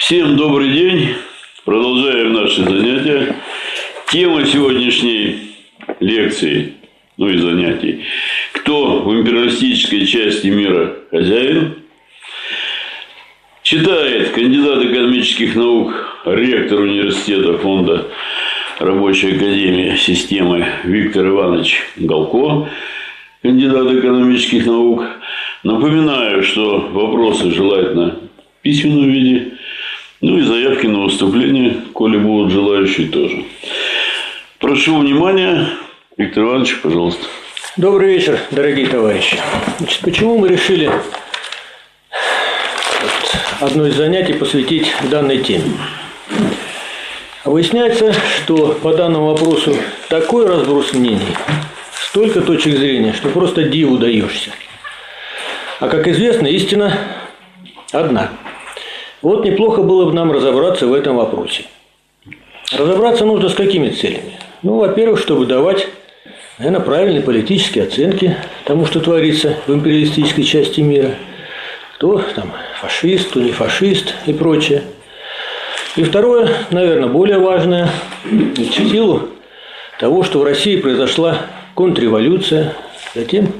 Всем добрый день. Продолжаем наши занятия. Тема сегодняшней лекции, ну и занятий. Кто в империалистической части мира хозяин? Читает кандидат экономических наук, ректор университета фонда Рабочей академии системы Виктор Иванович Галко, кандидат экономических наук. Напоминаю, что вопросы желательно в письменном виде ну и заявки на выступление, коли будут желающие тоже. Прошу внимания. Виктор Иванович, пожалуйста. Добрый вечер, дорогие товарищи. Значит, почему мы решили одно из занятий посвятить данной теме? Выясняется, что по данному вопросу такой разброс мнений, столько точек зрения, что просто диву даешься. А как известно, истина одна – вот неплохо было бы нам разобраться в этом вопросе. Разобраться нужно с какими целями? Ну, во-первых, чтобы давать, наверное, правильные политические оценки тому, что творится в империалистической части мира. Кто там фашист, кто не фашист и прочее. И второе, наверное, более важное, в силу того, что в России произошла контрреволюция, затем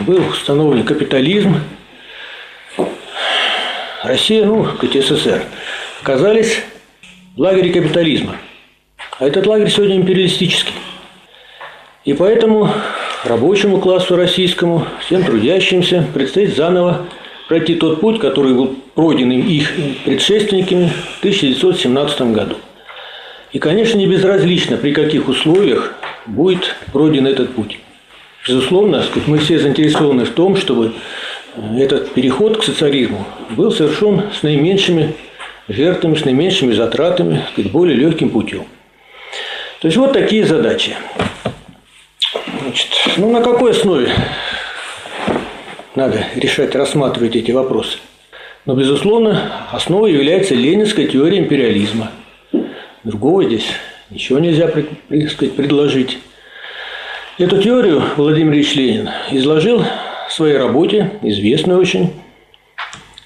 был установлен капитализм, Россия, ну, как СССР, оказались в лагере капитализма. А этот лагерь сегодня империалистический. И поэтому рабочему классу российскому, всем трудящимся предстоит заново пройти тот путь, который был пройден их предшественниками в 1917 году. И, конечно, не безразлично, при каких условиях будет пройден этот путь. Безусловно, мы все заинтересованы в том, чтобы этот переход к социализму был совершен с наименьшими жертвами, с наименьшими затратами, сказать, более легким путем. То есть вот такие задачи. Значит, ну на какой основе надо решать, рассматривать эти вопросы? Но, безусловно, основой является ленинская теория империализма. Другого здесь ничего нельзя сказать, предложить. Эту теорию Владимир Ильич Ленин изложил в своей работе, известной очень,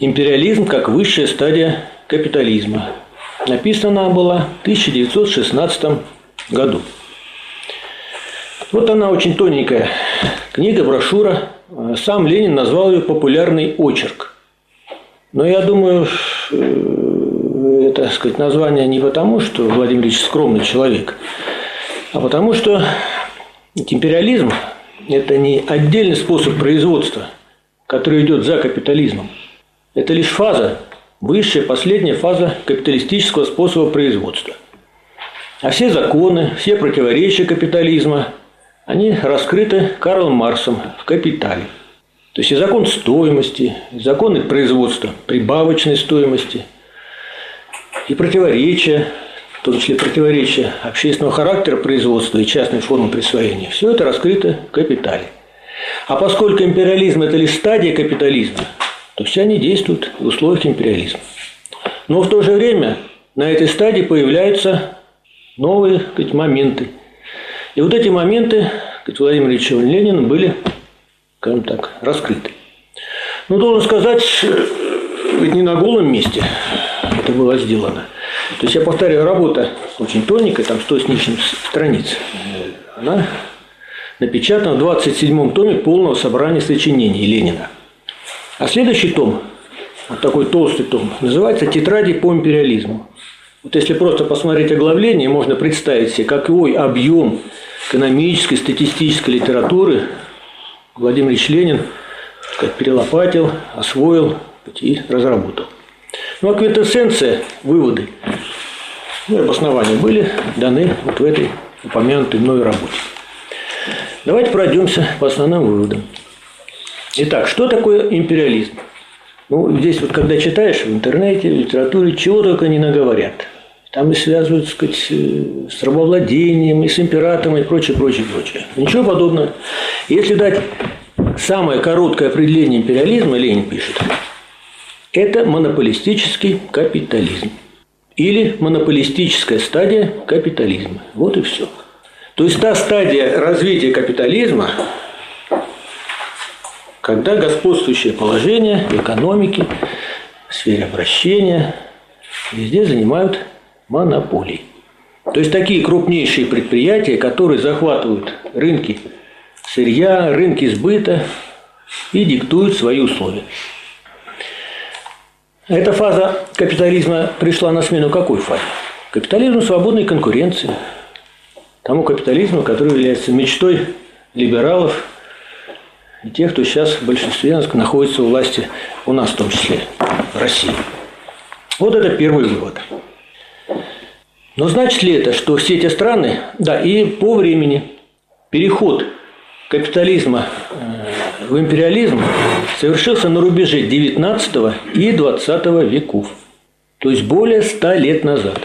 «Империализм как высшая стадия капитализма». Написана она была в 1916 году. Вот она очень тоненькая книга, брошюра. Сам Ленин назвал ее «Популярный очерк». Но я думаю, э, это, сказать, название не потому, что Владимир Ильич скромный человек, а потому что империализм это не отдельный способ производства, который идет за капитализмом. Это лишь фаза, высшая, последняя фаза капиталистического способа производства. А все законы, все противоречия капитализма, они раскрыты Карлом Марсом в «Капитале». То есть и закон стоимости, и законы производства прибавочной стоимости, и противоречия в том числе противоречия общественного характера производства и частной формы присвоения, все это раскрыто в капитале. А поскольку империализм – это лишь стадия капитализма, то все они действуют в условиях империализма. Но в то же время на этой стадии появляются новые сказать, моменты. И вот эти моменты сказать, Владимиром Ильичем Лениным были, скажем так, раскрыты. Но должен сказать, ведь не на голом месте это было сделано. То есть, я повторяю, работа очень тоненькая, там 100 с нижним страниц. Она напечатана в 27-м томе полного собрания сочинений Ленина. А следующий том, вот такой толстый том, называется «Тетради по империализму». Вот если просто посмотреть оглавление, можно представить себе, какой объем экономической, статистической литературы Владимир Ильич Ленин как перелопатил, освоил и разработал. Ну, а квинтэссенция, выводы, ну, обоснования были даны вот в этой упомянутой мной работе. Давайте пройдемся по основным выводам. Итак, что такое империализм? Ну, здесь вот когда читаешь в интернете, в литературе, чего только не наговорят. Там и связывают, так сказать, э, с рабовладением, и с императором, и прочее, прочее, прочее. Ничего подобного. Если дать самое короткое определение империализма, Ленин пишет, это монополистический капитализм. Или монополистическая стадия капитализма. Вот и все. То есть та стадия развития капитализма, когда господствующее положение экономики в сфере обращения, везде занимают монополии. То есть такие крупнейшие предприятия, которые захватывают рынки сырья, рынки сбыта и диктуют свои условия. Эта фаза капитализма пришла на смену какой фазе? Капитализму свободной конкуренции. Тому капитализму, который является мечтой либералов и тех, кто сейчас в большинстве находится у власти, у нас в том числе, в России. Вот это первый вывод. Но значит ли это, что все эти страны, да, и по времени переход капитализма э, в империализм совершился на рубеже 19 и 20 веков, то есть более 100 лет назад.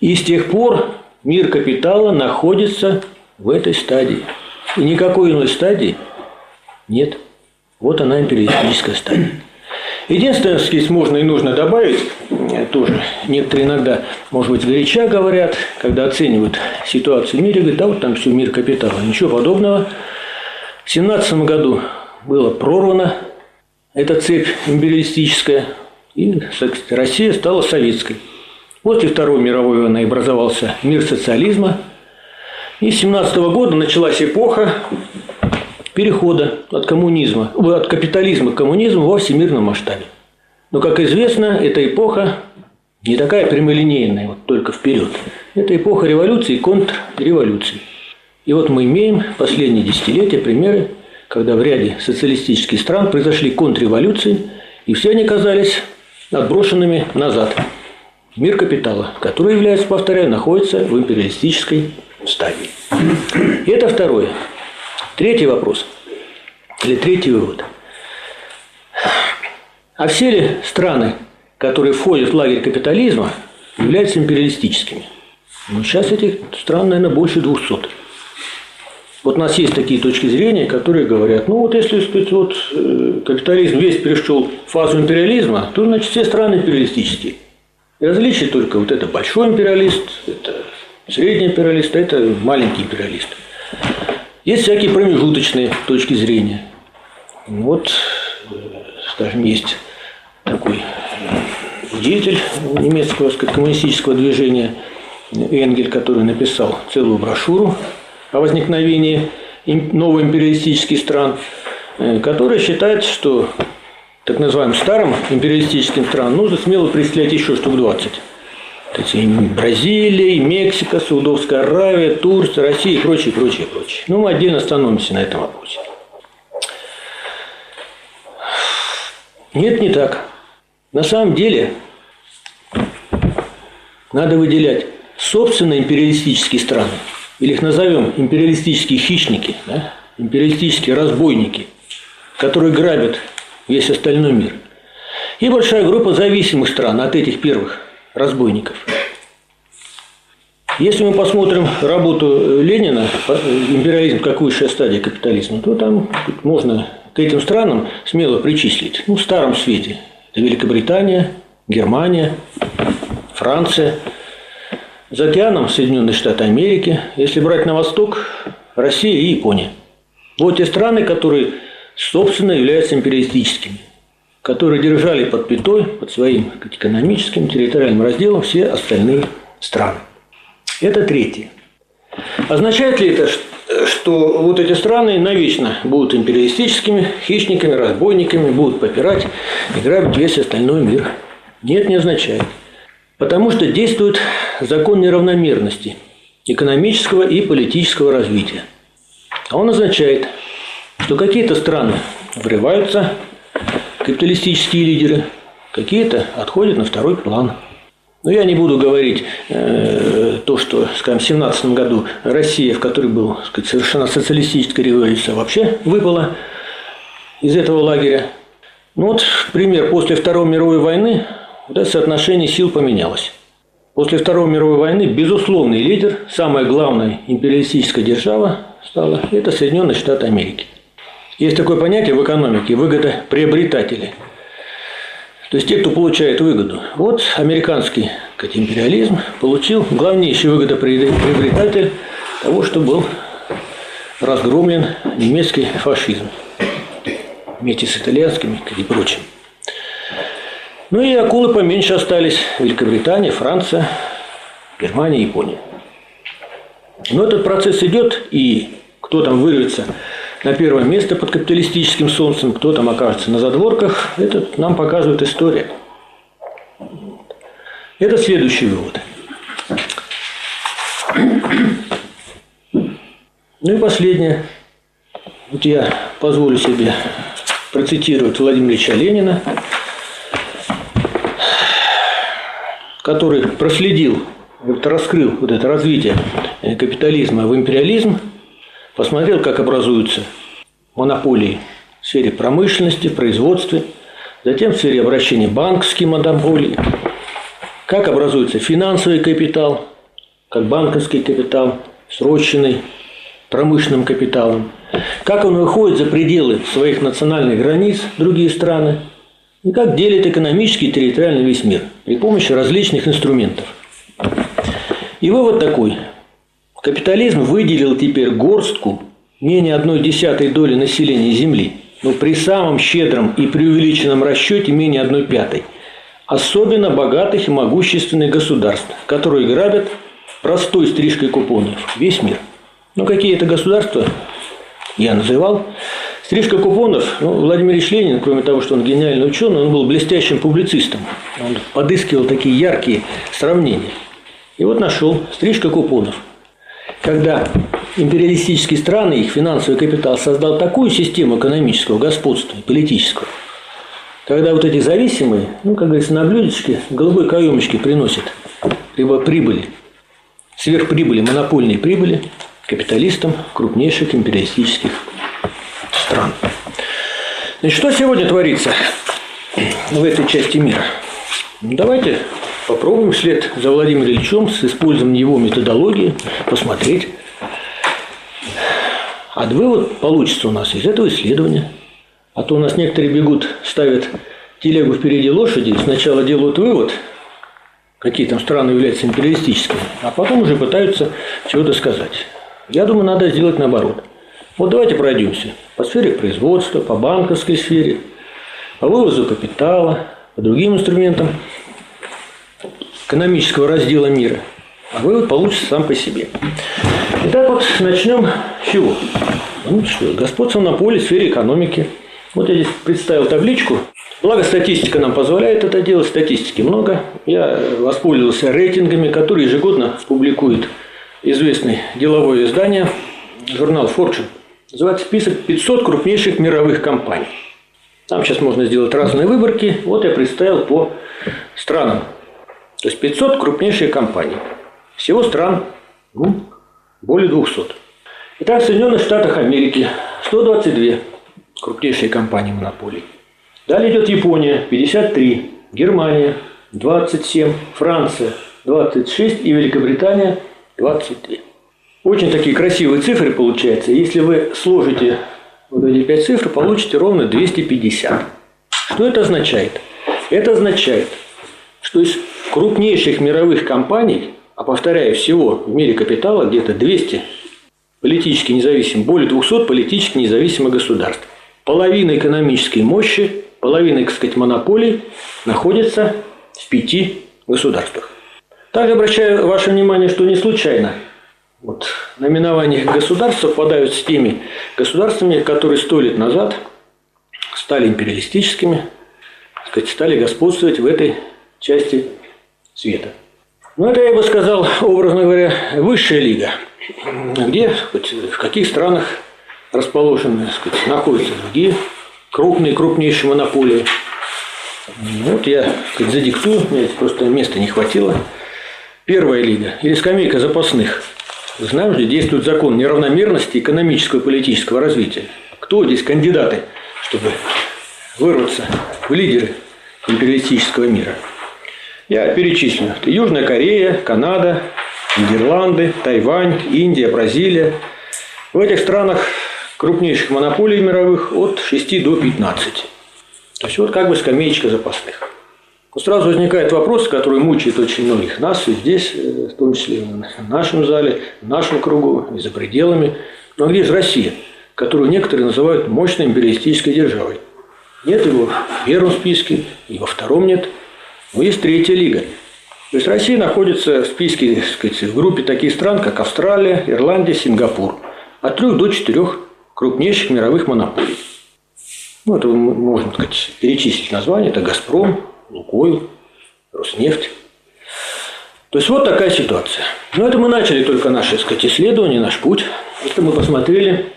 И с тех пор мир капитала находится в этой стадии. И никакой иной стадии нет. Вот она империалистическая стадия. Единственное, что здесь можно и нужно добавить, э, тоже некоторые иногда, может быть, горяча говорят, когда оценивают ситуацию в мире, говорят, да вот там все мир капитала. Ничего подобного. В 17 году было прорвано эта цепь империалистическая, и Россия стала советской. После Второй мировой войны образовался мир социализма, и с 17 года началась эпоха перехода от коммунизма, от капитализма к коммунизму во всемирном масштабе. Но, как известно, эта эпоха не такая прямолинейная, вот только вперед. Это эпоха революции и контрреволюции. И вот мы имеем последние десятилетия примеры, когда в ряде социалистических стран произошли контрреволюции, и все они казались отброшенными назад. Мир капитала, который является, повторяю, находится в империалистической стадии. И это второе. Третий вопрос. Или третий вывод. А все ли страны, которые входят в лагерь капитализма, являются империалистическими? Ну, сейчас этих стран, наверное, больше 200. Вот у нас есть такие точки зрения, которые говорят, ну вот если сказать, вот, э, капитализм весь перешел в фазу империализма, то значит все страны империалистические. И различие только вот это большой империалист, это средний империалист, а это маленький империалист. Есть всякие промежуточные точки зрения. Вот, скажем, есть такой деятель немецкого коммунистического движения Энгель, который написал целую брошюру о возникновении новоимпериалистических стран, э, который считает, что так называемым старым империалистическим странам нужно смело присоединять еще штук 20 и Бразилия, и Мексика, Саудовская Аравия, Турция, Россия и прочее, прочее, прочее. Ну, мы отдельно остановимся на этом вопросе. Нет, не так. На самом деле надо выделять собственные империалистические страны, или их назовем империалистические хищники, да? империалистические разбойники, которые грабят весь остальной мир. И большая группа зависимых стран от этих первых разбойников. Если мы посмотрим работу Ленина «Империализм как высшая стадия капитализма», то там можно к этим странам смело причислить. Ну, в старом свете. Это Великобритания, Германия, Франция. За океаном Соединенные Штаты Америки. Если брать на восток, Россия и Япония. Вот те страны, которые, собственно, являются империалистическими которые держали под пятой, под своим экономическим, территориальным разделом все остальные страны. Это третье. Означает ли это, что вот эти страны навечно будут империалистическими, хищниками, разбойниками, будут попирать и грабить весь остальной мир? Нет, не означает. Потому что действует закон неравномерности экономического и политического развития. А он означает, что какие-то страны врываются капиталистические лидеры, какие-то отходят на второй план. Но я не буду говорить э, то, что, скажем, в 17 году Россия, в которой была сказать, совершенно социалистическая революция, вообще выпала из этого лагеря. Ну вот пример, после Второй мировой войны вот это соотношение сил поменялось. После Второй мировой войны безусловный лидер, самая главная империалистическая держава стала, это Соединенные Штаты Америки. Есть такое понятие в экономике – выгода приобретателей. То есть те, кто получает выгоду. Вот американский как империализм получил главнейший выгодоприобретатель того, что был разгромлен немецкий фашизм вместе с итальянскими и прочим. Ну и акулы поменьше остались. Великобритания, Франция, Германия, Япония. Но этот процесс идет, и кто там вырвется на первое место под капиталистическим солнцем, кто там окажется на задворках, это нам показывает история. Это следующий вывод. Ну и последнее. Вот я позволю себе процитировать Владимира Ильича Ленина, который проследил, вот раскрыл вот это развитие капитализма в империализм, посмотрел, как образуются монополии в сфере промышленности, производства, затем в сфере обращения банковские монополии, как образуется финансовый капитал, как банковский капитал, сроченный промышленным капиталом, как он выходит за пределы своих национальных границ в другие страны, и как делит экономический и территориальный весь мир при помощи различных инструментов. И вывод такой. Капитализм выделил теперь горстку менее одной десятой доли населения Земли, но при самом щедром и преувеличенном расчете менее одной пятой. Особенно богатых и могущественных государств, которые грабят простой стрижкой купонов весь мир. Ну, какие это государства, я называл. Стрижка купонов, ну, Владимир Ильич Ленин, кроме того, что он гениальный ученый, он был блестящим публицистом. Он подыскивал такие яркие сравнения. И вот нашел стрижка купонов. Когда империалистические страны, их финансовый капитал создал такую систему экономического господства политического, когда вот эти зависимые, ну, как говорится, на блюдечке голубой каемочки приносят либо прибыль, сверхприбыли, монопольные прибыли капиталистам крупнейших империалистических стран. Значит, что сегодня творится в этой части мира? Давайте попробуем вслед за Владимиром Ильичем с использованием его методологии посмотреть. А вывод получится у нас из этого исследования. А то у нас некоторые бегут, ставят телегу впереди лошади, сначала делают вывод, какие там страны являются империалистическими, а потом уже пытаются чего-то сказать. Я думаю, надо сделать наоборот. Вот давайте пройдемся по сфере производства, по банковской сфере, по вывозу капитала, по другим инструментам экономического раздела мира. А вывод получится сам по себе. Итак, вот начнем с чего? Ну, что, господство на поле в сфере экономики. Вот я здесь представил табличку. Благо статистика нам позволяет это делать, статистики много. Я воспользовался рейтингами, которые ежегодно публикует известное деловое издание, журнал Fortune. Называется список 500 крупнейших мировых компаний. Там сейчас можно сделать разные выборки. Вот я представил по странам. То есть 500 крупнейших компаний. Всего стран ну, более 200. Итак, в Соединенных Штатах Америки 122 крупнейшие компании монополий. Далее идет Япония 53, Германия 27, Франция 26 и Великобритания 22. Очень такие красивые цифры получаются. Если вы сложите вот эти пять цифр, получите ровно 250. Что это означает? Это означает, что из крупнейших мировых компаний, а повторяю, всего в мире капитала где-то 200 политически независимых, более 200 политически независимых государств. Половина экономической мощи, половина, так сказать, монополий находится в пяти государствах. Также обращаю ваше внимание, что не случайно вот, наименования государств совпадают с теми государствами, которые сто лет назад стали империалистическими, сказать, стали господствовать в этой части света. Ну, это, я бы сказал, образно говоря, высшая лига, где, в каких странах расположены, сказать, находятся другие крупные, крупнейшие монополии. Ну, вот я сказать, задиктую, меня просто места не хватило. Первая лига или скамейка запасных – Знаем, что действует закон неравномерности экономического и политического развития. Кто здесь кандидаты, чтобы вырваться в лидеры империалистического мира? Я перечислю. Это Южная Корея, Канада, Нидерланды, Тайвань, Индия, Бразилия. В этих странах крупнейших монополий мировых от 6 до 15. То есть вот как бы скамеечка запасных. Сразу возникает вопрос, который мучает очень многих нас и здесь, э, в том числе в нашем зале, в нашем кругу и за пределами. Но где же Россия, которую некоторые называют мощной империалистической державой? Нет его в первом списке, и во втором нет – Но есть третья лига. То есть Россия находится в списке, так сказать, в группе таких стран, как Австралия, Ирландия, Сингапур. От трех до четырех крупнейших мировых монополий. Ну, это можно так сказать, перечислить названия. Это «Газпром», «Лукойл», «Роснефть». То есть вот такая ситуация. Но это мы начали только наше так сказать, исследование, наш путь. Это мы посмотрели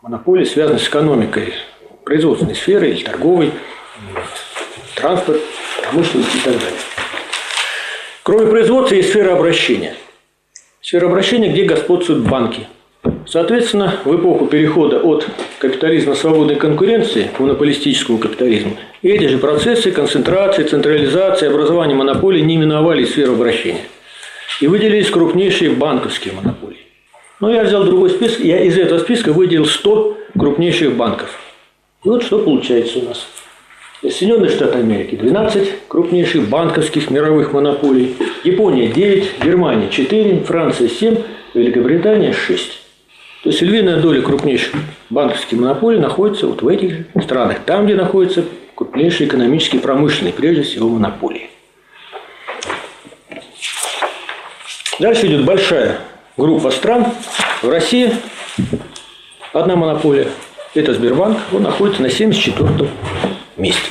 монополии, связанные с экономикой производственной сферы или торговой, транспорт, промышленность и так далее. Кроме производства есть сфера обращения. Сфера обращения, где господствуют банки. Соответственно, в эпоху перехода от капитализма свободной конкуренции к монополистическому капитализму эти же процессы концентрации, централизации, образования монополий не миновали сферу обращения. И выделились крупнейшие банковские монополии. Но я взял другой список, я из этого списка выделил 100 крупнейших банков. И вот что получается у нас. Соединенные Штаты Америки 12 крупнейших банковских мировых монополий, Япония 9, Германия 4, Франция 7, Великобритания 6. То есть львиная доля крупнейших банковских монополий находится вот в этих странах, там, где находятся крупнейшие экономические и промышленные, прежде всего, монополии. Дальше идет большая группа стран. В России одна монополия. Это Сбербанк. Он находится на 74 месте.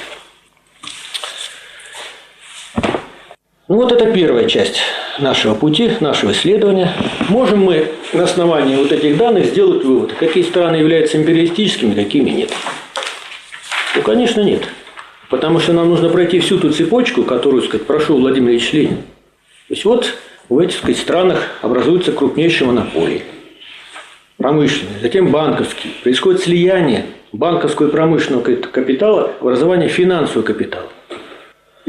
Ну вот это первая часть нашего пути, нашего исследования. Можем мы на основании вот этих данных сделать вывод, какие страны являются империалистическими, какими нет. Ну, конечно, нет. Потому что нам нужно пройти всю ту цепочку, которую, сказать, прошел Владимир Ильич Ленин. То есть вот в этих сказать, странах образуются крупнейшие монополии. Промышленные, затем банковские. Происходит слияние банковского и промышленного капитала, образование финансового капитала.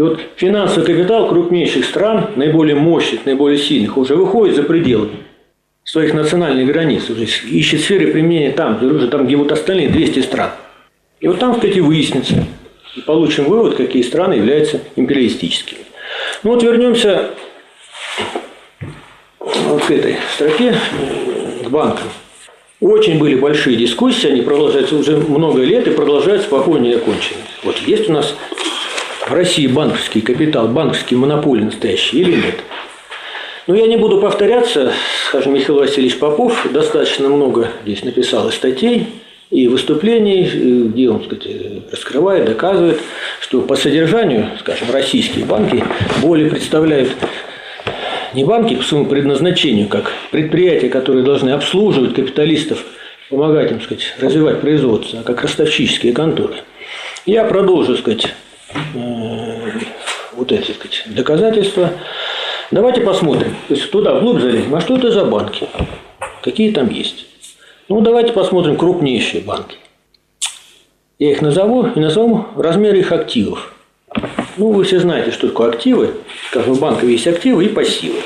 Вот финансовый капитал крупнейших стран, наиболее мощных, наиболее сильных, уже выходит за пределы своих национальных границ, уже ищет сферы применения там, уже там, где вот остальные 200 стран. И вот там, кстати, выяснится, и получим вывод, какие страны являются империалистическими. Ну вот вернемся вот к этой строке, к банкам. Очень были большие дискуссии, они продолжаются уже много лет и продолжаются спокойно и окончены. Вот есть у нас в России банковский капитал, банковские монополии настоящие или нет? Но я не буду повторяться, скажем, Михаил Васильевич Попов достаточно много здесь написал статей, и выступлений, где он сказать, раскрывает, доказывает, что по содержанию, скажем, российские банки более представляют не банки по своему предназначению, как предприятия, которые должны обслуживать капиталистов, помогать им сказать, развивать производство, а как ростовщические конторы. Я продолжу сказать, вот эти сказать, доказательства. Давайте посмотрим. То есть туда вглубь залезем. А что это за банки? Какие там есть? Ну, давайте посмотрим крупнейшие банки. Я их назову и назову размеры их активов. Ну, вы все знаете, что такое активы. Как в банках есть активы и пассивы.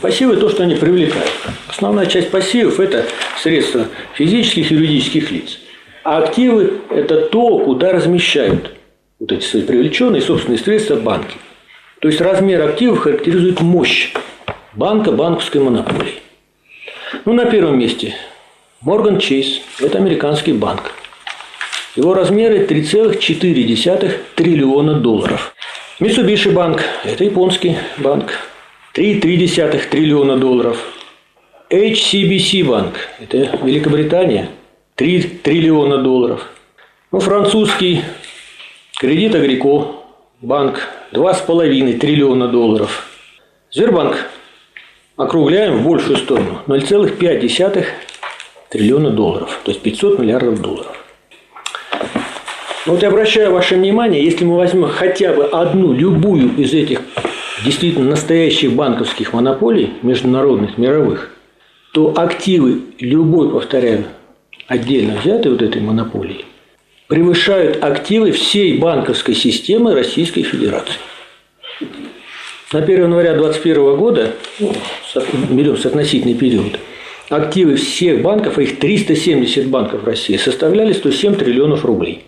Пассивы – то, что они привлекают. Основная часть пассивов – это средства физических и юридических лиц. А активы – это то, куда размещают вот эти свои привлеченные собственные средства банки. То есть размер активов характеризует мощь банка банковской монополии. Ну, на первом месте Морган Чейз – это американский банк. Его размеры 3,4 триллиона долларов. Mitsubishi банк – это японский банк. 3,3 триллиона долларов. HCBC банк – это Великобритания. 3 триллиона долларов. Ну, французский кредит Агрико банк 2,5 триллиона долларов. Сбербанк округляем в большую сторону 0,5 триллиона долларов, то есть 500 миллиардов долларов. Но вот я обращаю ваше внимание, если мы возьмем хотя бы одну, любую из этих действительно настоящих банковских монополий, международных, мировых, то активы любой, повторяю, отдельно взятой вот этой монополии, превышают активы всей банковской системы Российской Федерации. На 1 января 2021 года, ну, берем соотносительный период, активы всех банков, а их 370 банков в России, составляли 107 триллионов рублей.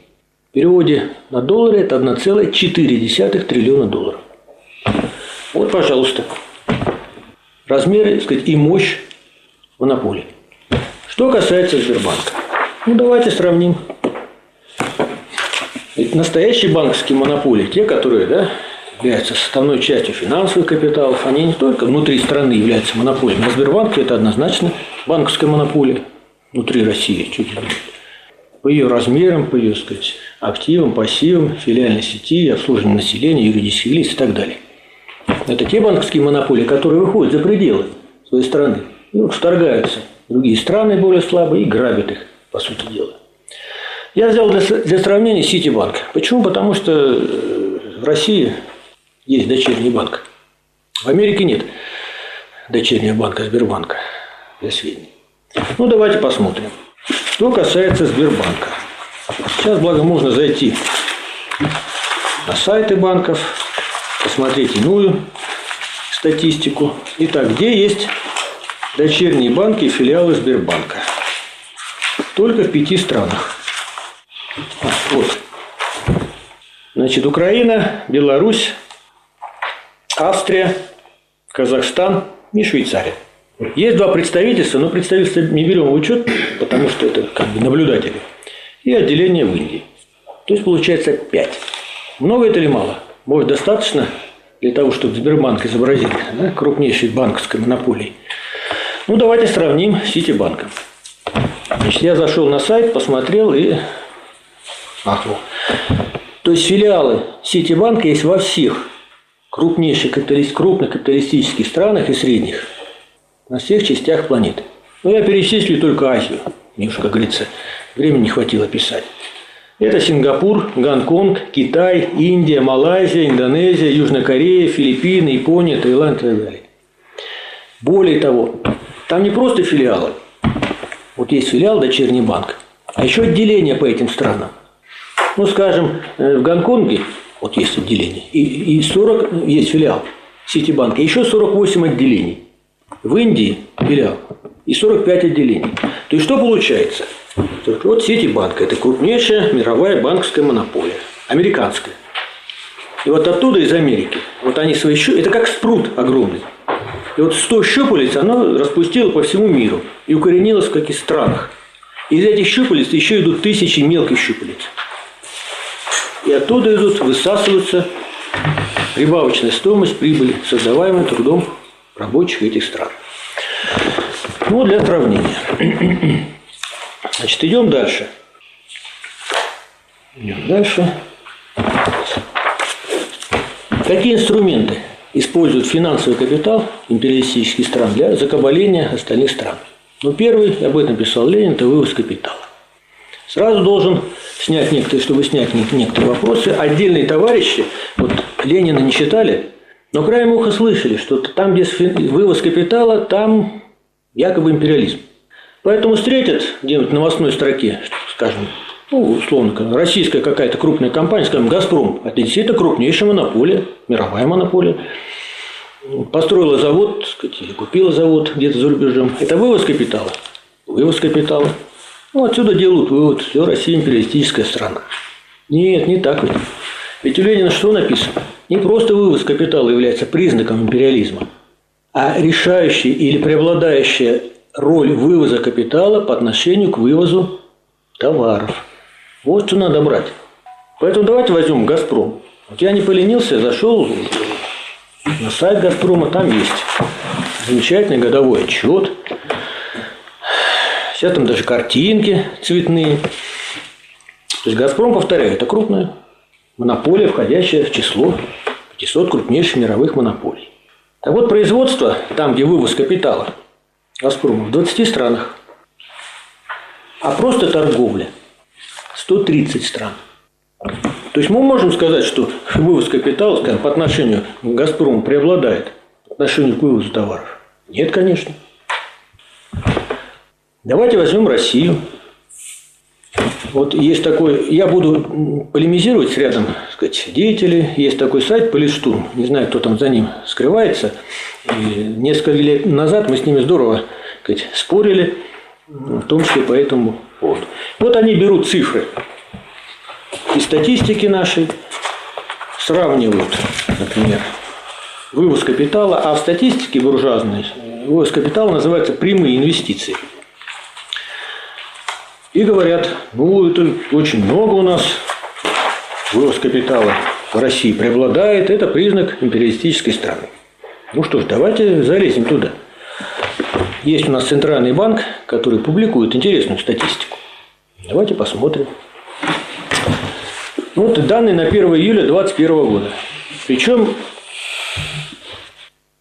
В переводе на доллары это 1,4 триллиона долларов. Вот, пожалуйста, размеры так сказать, и мощь монополии. Что касается Сбербанка. Ну, давайте сравним. Ведь настоящие банковские монополии, те, которые да, являются составной частью финансовых капиталов, они не только внутри страны являются монополией, а Сбербанк – это однозначно банковская монополия внутри России, чуть ли по ее размерам, по ее сказать, активам, пассивам, филиальной сети, обслуживанию населения, юридических лиц и так далее. Это те банковские монополии, которые выходят за пределы своей страны и вторгаются в другие страны более слабые и грабят их, по сути дела. Я взял для, для сравнения Ситибанк. Почему? Потому что э, в России есть дочерний банк. В Америке нет дочернего банка Сбербанка, для сведения. Ну, давайте посмотрим. Что касается Сбербанка. Сейчас, благо, можно зайти на сайты банков, посмотреть иную статистику. Итак, где есть дочерние банки и филиалы Сбербанка? Только в пяти странах. А, вот. Значит, Украина, Беларусь, Австрия, Казахстан и Швейцария. Есть два представительства, но представительства не берем в учет, потому что это как бы наблюдатели. И отделение в Индии. То есть получается пять. Много это или мало? Может достаточно для того, чтобы Сбербанк изобразить да, крупнейшей банковской монополией. Ну, давайте сравним с Ситибанком. Значит, я зашел на сайт, посмотрел и ахнул. То есть филиалы Ситибанка есть во всех крупнейших крупных капиталистических странах и средних на всех частях планеты. Но я перечислю только Азию. Мне уж, как говорится, времени не хватило писать. Это Сингапур, Гонконг, Китай, Индия, Малайзия, Индонезия, Южная Корея, Филиппины, Япония, Таиланд и так далее. Более того, там не просто филиалы. Вот есть филиал «Дочерний банк», а еще отделения по этим странам. Ну, скажем, э, в Гонконге вот есть отделение, и, и 40 есть филиал Ситибанка, еще 48 отделений. В Индии филиал и 45 отделений. То есть что получается? Вот Ситибанк – это крупнейшая мировая банковская монополия, американская. И вот оттуда, из Америки, вот они свои щупальца, это как спрут огромный. И вот 100 щупалец оно распустило по всему миру и укоренилось в каких странах. Из этих щупалец еще идут тысячи мелких щупалец. И оттуда идут, высасываются прибавочная стоимость прибыли, создаваемая трудом рабочих этих стран. Ну, для сравнения. Значит, идем дальше. Идем дальше. Какие инструменты используют финансовый капитал империалистических стран для закабаления остальных стран? Ну, первый, об этом писал Ленин, это вывоз капитала. Сразу должен снять некоторые, чтобы снять некоторые вопросы. Отдельные товарищи, вот Ленина не читали, но краем уха слышали, что там, где вывоз капитала, там якобы империализм. Поэтому встретят где-нибудь новостной строке, скажем, ну, условно, российская какая-то крупная компания, скажем, «Газпром», это действительно крупнейшая монополия, мировая монополия, построила завод, сказать, или купила завод где-то за рубежом. Это вывоз капитала. Вывоз капитала. Ну, отсюда делают вывод, все, Россия империалистическая страна. Нет, не так ведь. Ведь у Ленина что написано? Не просто вывоз капитала является признаком империализма, а решающая или преобладающая роль вывоза капитала по отношению к вывозу товаров. Вот что надо брать. Поэтому давайте возьмем «Газпром». Вот я не поленился, зашел на сайт «Газпрома», там есть замечательный годовой отчет. Сейчас там даже картинки цветные. То есть «Газпром», повторяю, это крупная монополия, входящая в число 500 крупнейших мировых монополий. Так вот, производство, там, где вывоз капитала, Газпрома, в 20 странах. А просто торговля – 130 стран. То есть мы можем сказать, что вывоз капитала, скажем, по отношению к Газпрому преобладает по отношению к вывозу товаров? Нет, конечно. Давайте возьмем Россию. Вот есть такой, я буду полемизировать с рядом так сказать, деятелей. Есть такой сайт Полистурм. Не знаю, кто там за ним скрывается. И несколько лет назад мы с ними здорово так сказать, спорили, в том числе по этому поводу. Вот они берут цифры из статистики нашей, сравнивают, например, вывоз капитала, а в статистике буржуазной вывоз капитала называется прямые инвестиции – и говорят, ну это очень много у нас вывоз капитала в России преобладает, это признак империалистической страны. Ну что ж, давайте залезем туда. Есть у нас Центральный банк, который публикует интересную статистику. Давайте посмотрим. Вот данные на 1 июля 2021 года. Причем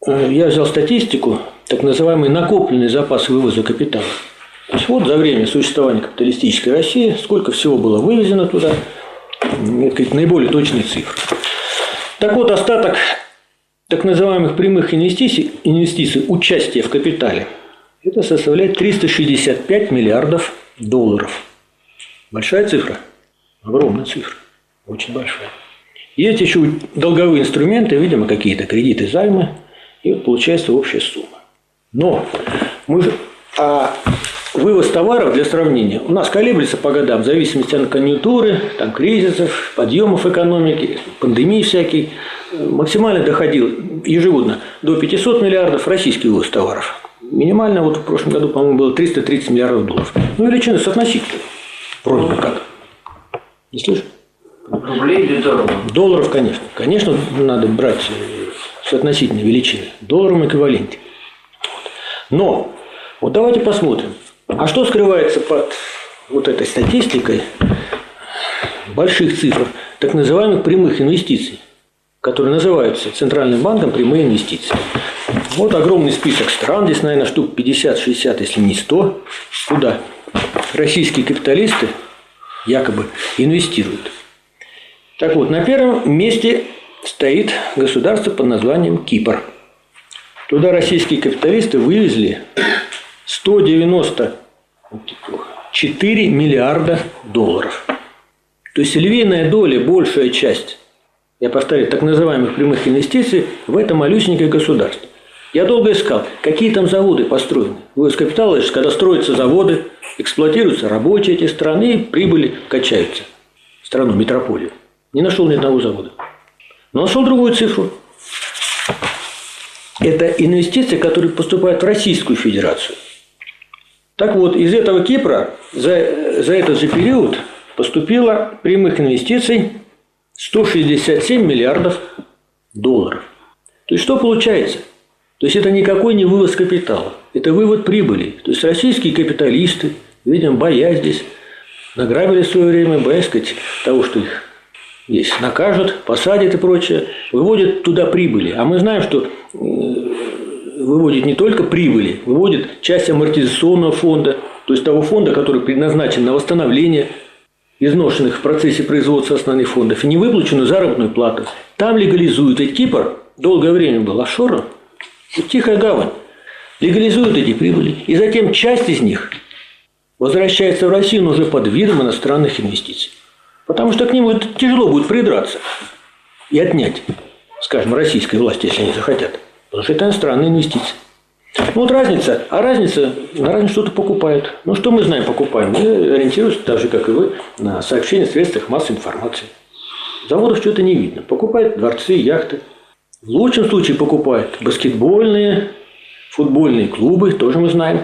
э, я взял статистику, так называемый накопленный запас вывоза капитала. То есть вот за время существования капиталистической России сколько всего было вывезено туда, наиболее точные цифры. Так вот, остаток так называемых прямых инвестиций, инвестиций участия в капитале, это составляет 365 миллиардов долларов. Большая цифра? Огромная цифра. Очень большая. Есть еще долговые инструменты, видимо, какие-то кредиты, займы, и вот получается общая сумма. Но мы а вывоз товаров для сравнения у нас колеблется по годам в зависимости от конъюнктуры, там, кризисов, подъемов экономики, пандемии всякой. Максимально доходил ежегодно до 500 миллиардов российский вывоз товаров. Минимально вот в прошлом году, по-моему, было 330 миллиардов долларов. Ну, величина соотносительно. Вроде бы как. Не слышишь? Рублей или долларов? Долларов, конечно. Конечно, надо брать э, соотносительно величины. В долларовом эквиваленте. Но, вот давайте посмотрим. А что скрывается под вот этой статистикой больших цифр так называемых прямых инвестиций, которые называются Центральным банком прямые инвестиции. Вот огромный список стран, здесь, наверное, штук 50-60, если не 100, куда российские капиталисты якобы инвестируют. Так вот, на первом месте стоит государство под названием Кипр. Туда российские капиталисты вывезли 194 миллиарда долларов. То есть львиная доля, большая часть, я повторяю, так называемых прямых инвестиций в это малюсенькое государство. Я долго искал, какие там заводы построены. Вывоз капитала, когда строятся заводы, эксплуатируются рабочие эти страны, прибыли качаются. Страну, метрополию. Не нашел ни одного завода. Но нашел другую цифру. Это инвестиции, которые поступают в Российскую Федерацию. Так вот, из этого Кипра за, за этот же период поступило прямых инвестиций 167 миллиардов долларов. То есть, что получается? То есть, это никакой не вывоз капитала, это вывод прибыли. То есть, российские капиталисты, видимо, боясь здесь, награбили в свое время, боясь сказать, того, что их есть, накажут, посадят и прочее, выводят туда прибыли. А мы знаем, что э, выводит не только прибыли, выводит часть амортизационного фонда, то есть того фонда, который предназначен на восстановление изношенных в процессе производства основных фондов, и невыплаченную заработную плату. Там легализуют. Ведь Кипр долгое время был офшором. Тихая гавань. Легализуют эти прибыли. И затем часть из них возвращается в Россию, но уже под видом иностранных инвестиций. Потому что к ним тяжело будет придраться и отнять, скажем, российской власти, если они захотят. Это иностранные инвестиции. Ну, вот разница. А разница, на разницу что-то покупают. Ну, что мы знаем, покупаем? Мы ориентируемся, так же, как и вы, на сообщения в средствах массовой информации. Заводов что-то не видно. Покупают дворцы, яхты. В лучшем случае покупают баскетбольные, футбольные клубы, тоже мы знаем.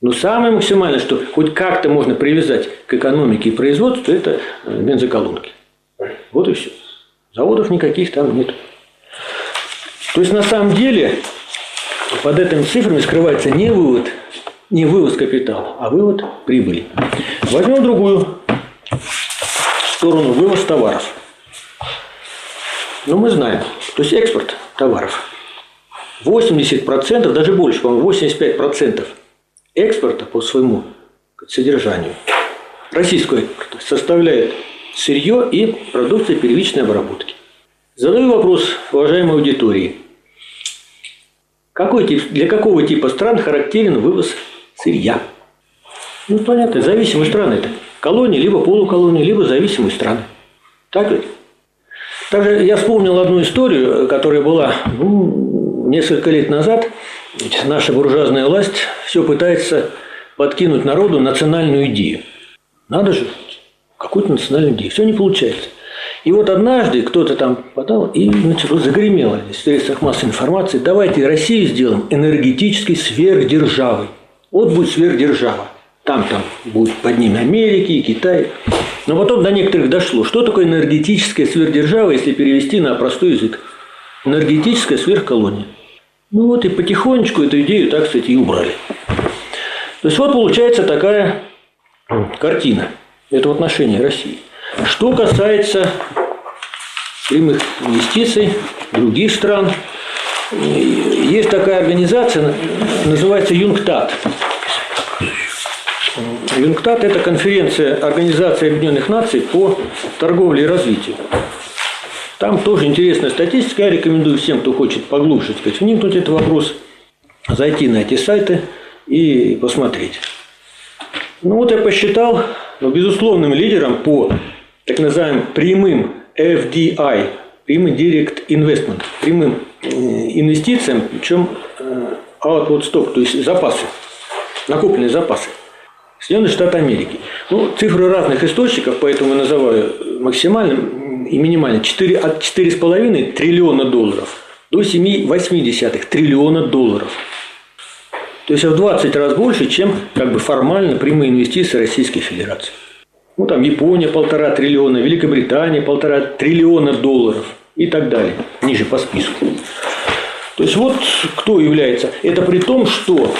Но самое максимальное, что хоть как-то можно привязать к экономике и производству, это э, бензоколонки. Вот и все. Заводов никаких там нет. То есть на самом деле под этими цифрами скрывается не вывод, не вывоз капитала, а вывод прибыли. Возьмем другую сторону, вывоз товаров. Ну, мы знаем, то есть экспорт товаров. 80%, даже больше, по-моему, 85% экспорта по своему содержанию российского экспорта составляет сырье и продукция первичной обработки. Задаю вопрос уважаемой аудитории. Какой тип, для какого типа стран характерен вывоз сырья? Ну, понятно, зависимые страны это. Колонии, либо полуколонии, либо зависимые страны. Так ведь? Также я вспомнил одну историю, которая была ну, несколько лет назад. Наша буржуазная власть все пытается подкинуть народу национальную идею. Надо же, какую-то национальную идею. Все не получается. И вот однажды кто-то там подал, и значит, вот загремело в средствах массовой информации, давайте Россию сделаем энергетической сверхдержавой. Вот будет сверхдержава. там, там будет под ними Америки и Китай. Но потом до некоторых дошло, что такое энергетическая сверхдержава, если перевести на простой язык. Энергетическая сверхколония. Ну вот и потихонечку эту идею, так сказать, и убрали. То есть вот получается такая картина. Это в отношении России. Что касается прямых инвестиций других стран, есть такая организация, называется ЮНКТАТ. ЮНКТАТ – это конференция Организации Объединенных Наций по торговле и развитию. Там тоже интересная статистика. Я рекомендую всем, кто хочет поглубже сказать, вникнуть в этот вопрос, зайти на эти сайты и посмотреть. Ну вот я посчитал, ну, безусловным лидером по так называемым прямым FDI, прямым Direct Investment, прямым инвестициям, причем э, outward stock, то есть запасы, накопленные запасы. Соединенные Штаты Америки. Ну, цифры разных источников, поэтому я называю максимальным и минимальным 4, от 4,5 триллиона долларов до 7,8 триллиона долларов. То есть в 20 раз больше, чем как бы формально прямые инвестиции Российской Федерации. Ну, там Япония полтора триллиона, Великобритания полтора триллиона долларов и так далее, ниже по списку. То есть вот кто является. Это при том, что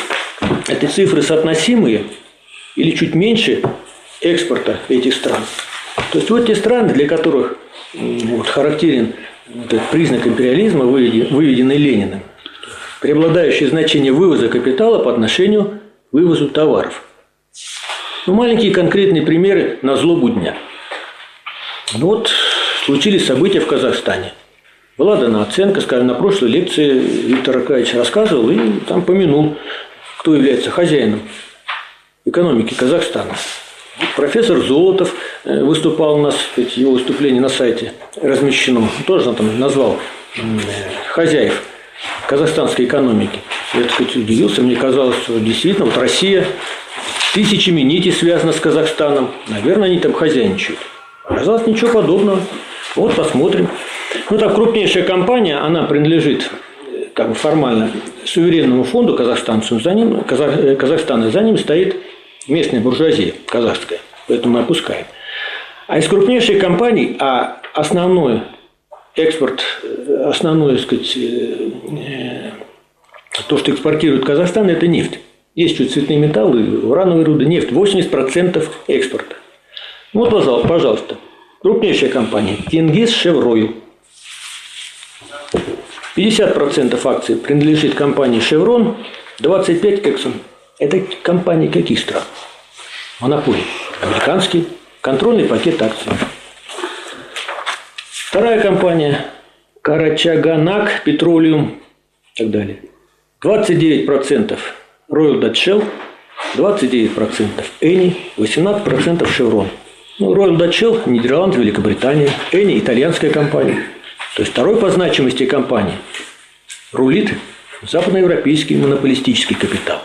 эти цифры соотносимые или чуть меньше экспорта этих стран. То есть вот те страны, для которых вот, характерен этот признак империализма, выведенный Лениным, преобладающее значение вывоза капитала по отношению к вывозу товаров. Ну, маленькие конкретные примеры на злобу дня. Ну, вот случились события в Казахстане. Была дана оценка, скажем, на прошлой лекции Виктор Аркадьевич рассказывал и там помянул, кто является хозяином экономики Казахстана. Профессор Золотов э, выступал у нас, его выступление на сайте размещено, тоже там назвал хозяев казахстанской экономики. Я, так удивился, мне казалось, что действительно вот Россия тысячами нитей связана с Казахстаном, наверное, они там хозяйничают. Оказалось, ничего подобного. Вот посмотрим. Ну, так, крупнейшая компания, она принадлежит как бы формально суверенному фонду казахстанцу, за ним, Казах, э, Казахстана, за ним стоит местная буржуазия казахская, поэтому мы опускаем. А из крупнейших компаний, а основной экспорт, э, основное, сказать, э, то, что экспортирует Казахстан, это нефть. Есть чуть цветные металлы, урановые руды, нефть. 80% экспорта. Вот, пожалуйста, крупнейшая компания. Тенгиз Шевройл. 50% акций принадлежит компании Chevron, 25% Exxon. Это компании каких стран? Монополий. Американский. Контрольный пакет акций. Вторая компания Карачаганак, Петролиум и так далее. 29% Royal Dutch Shell, 29% Eni, 18% Chevron. Ну, Royal Dutch Shell – Нидерланды, Великобритания, Eni – итальянская компания – то есть второй по значимости компании рулит западноевропейский монополистический капитал.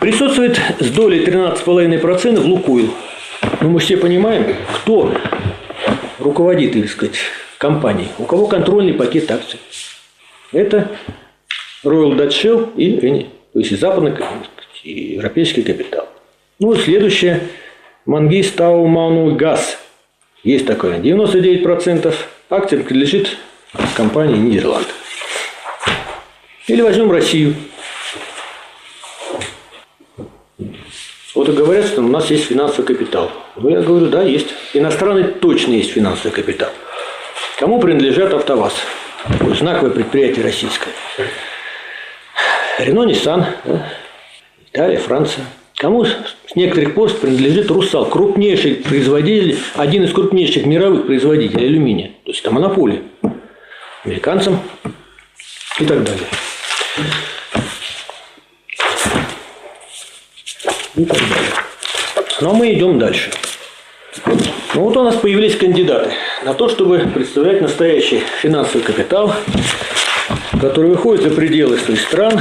Присутствует с долей 13,5% в Лукойл. Ну, мы все понимаем, кто руководит, так сказать, компанией, у кого контрольный пакет акций. Это Royal Dutch Shell и Eni, то есть западный европейский капитал. Ну, следующее – Мангис Тау Газ. Есть такое, 99%. Акция принадлежит компании Нидерланд. Или возьмем Россию. Вот и говорят, что у нас есть финансовый капитал. Ну, я говорю, да, есть. Иностранный точно есть финансовый капитал. Кому принадлежат АвтоВАЗ? Знаковое предприятие российское. Рено, Ниссан, да? Италия, Франция – Кому с некоторых пор принадлежит Русал, крупнейший производитель, один из крупнейших мировых производителей алюминия. То есть это монополия. Американцам и так далее. И так далее. Но ну, а мы идем дальше. Ну вот у нас появились кандидаты на то, чтобы представлять настоящий финансовый капитал, который выходит за пределы своих стран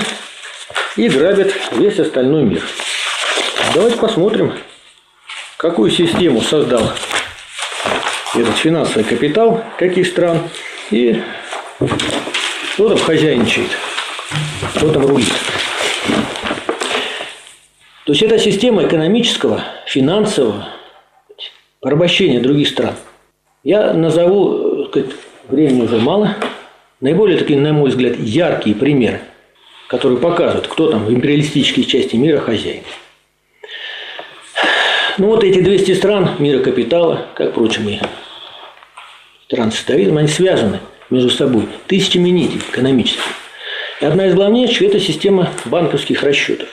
и грабит весь остальной мир. Давайте посмотрим, какую систему создал этот финансовый капитал, каких стран, и кто там хозяйничает, кто там рулит. То есть это система экономического, финансового порабощения других стран. Я назову, сказать, времени уже мало, наиболее такие, на мой взгляд, яркие примеры, которые показывают, кто там в империалистической части мира хозяин. Ну вот эти 200 стран мира капитала, как, впрочем, и стран социализма, они связаны между собой тысячами нитей экономических. И одна из главнейших – это система банковских расчетов.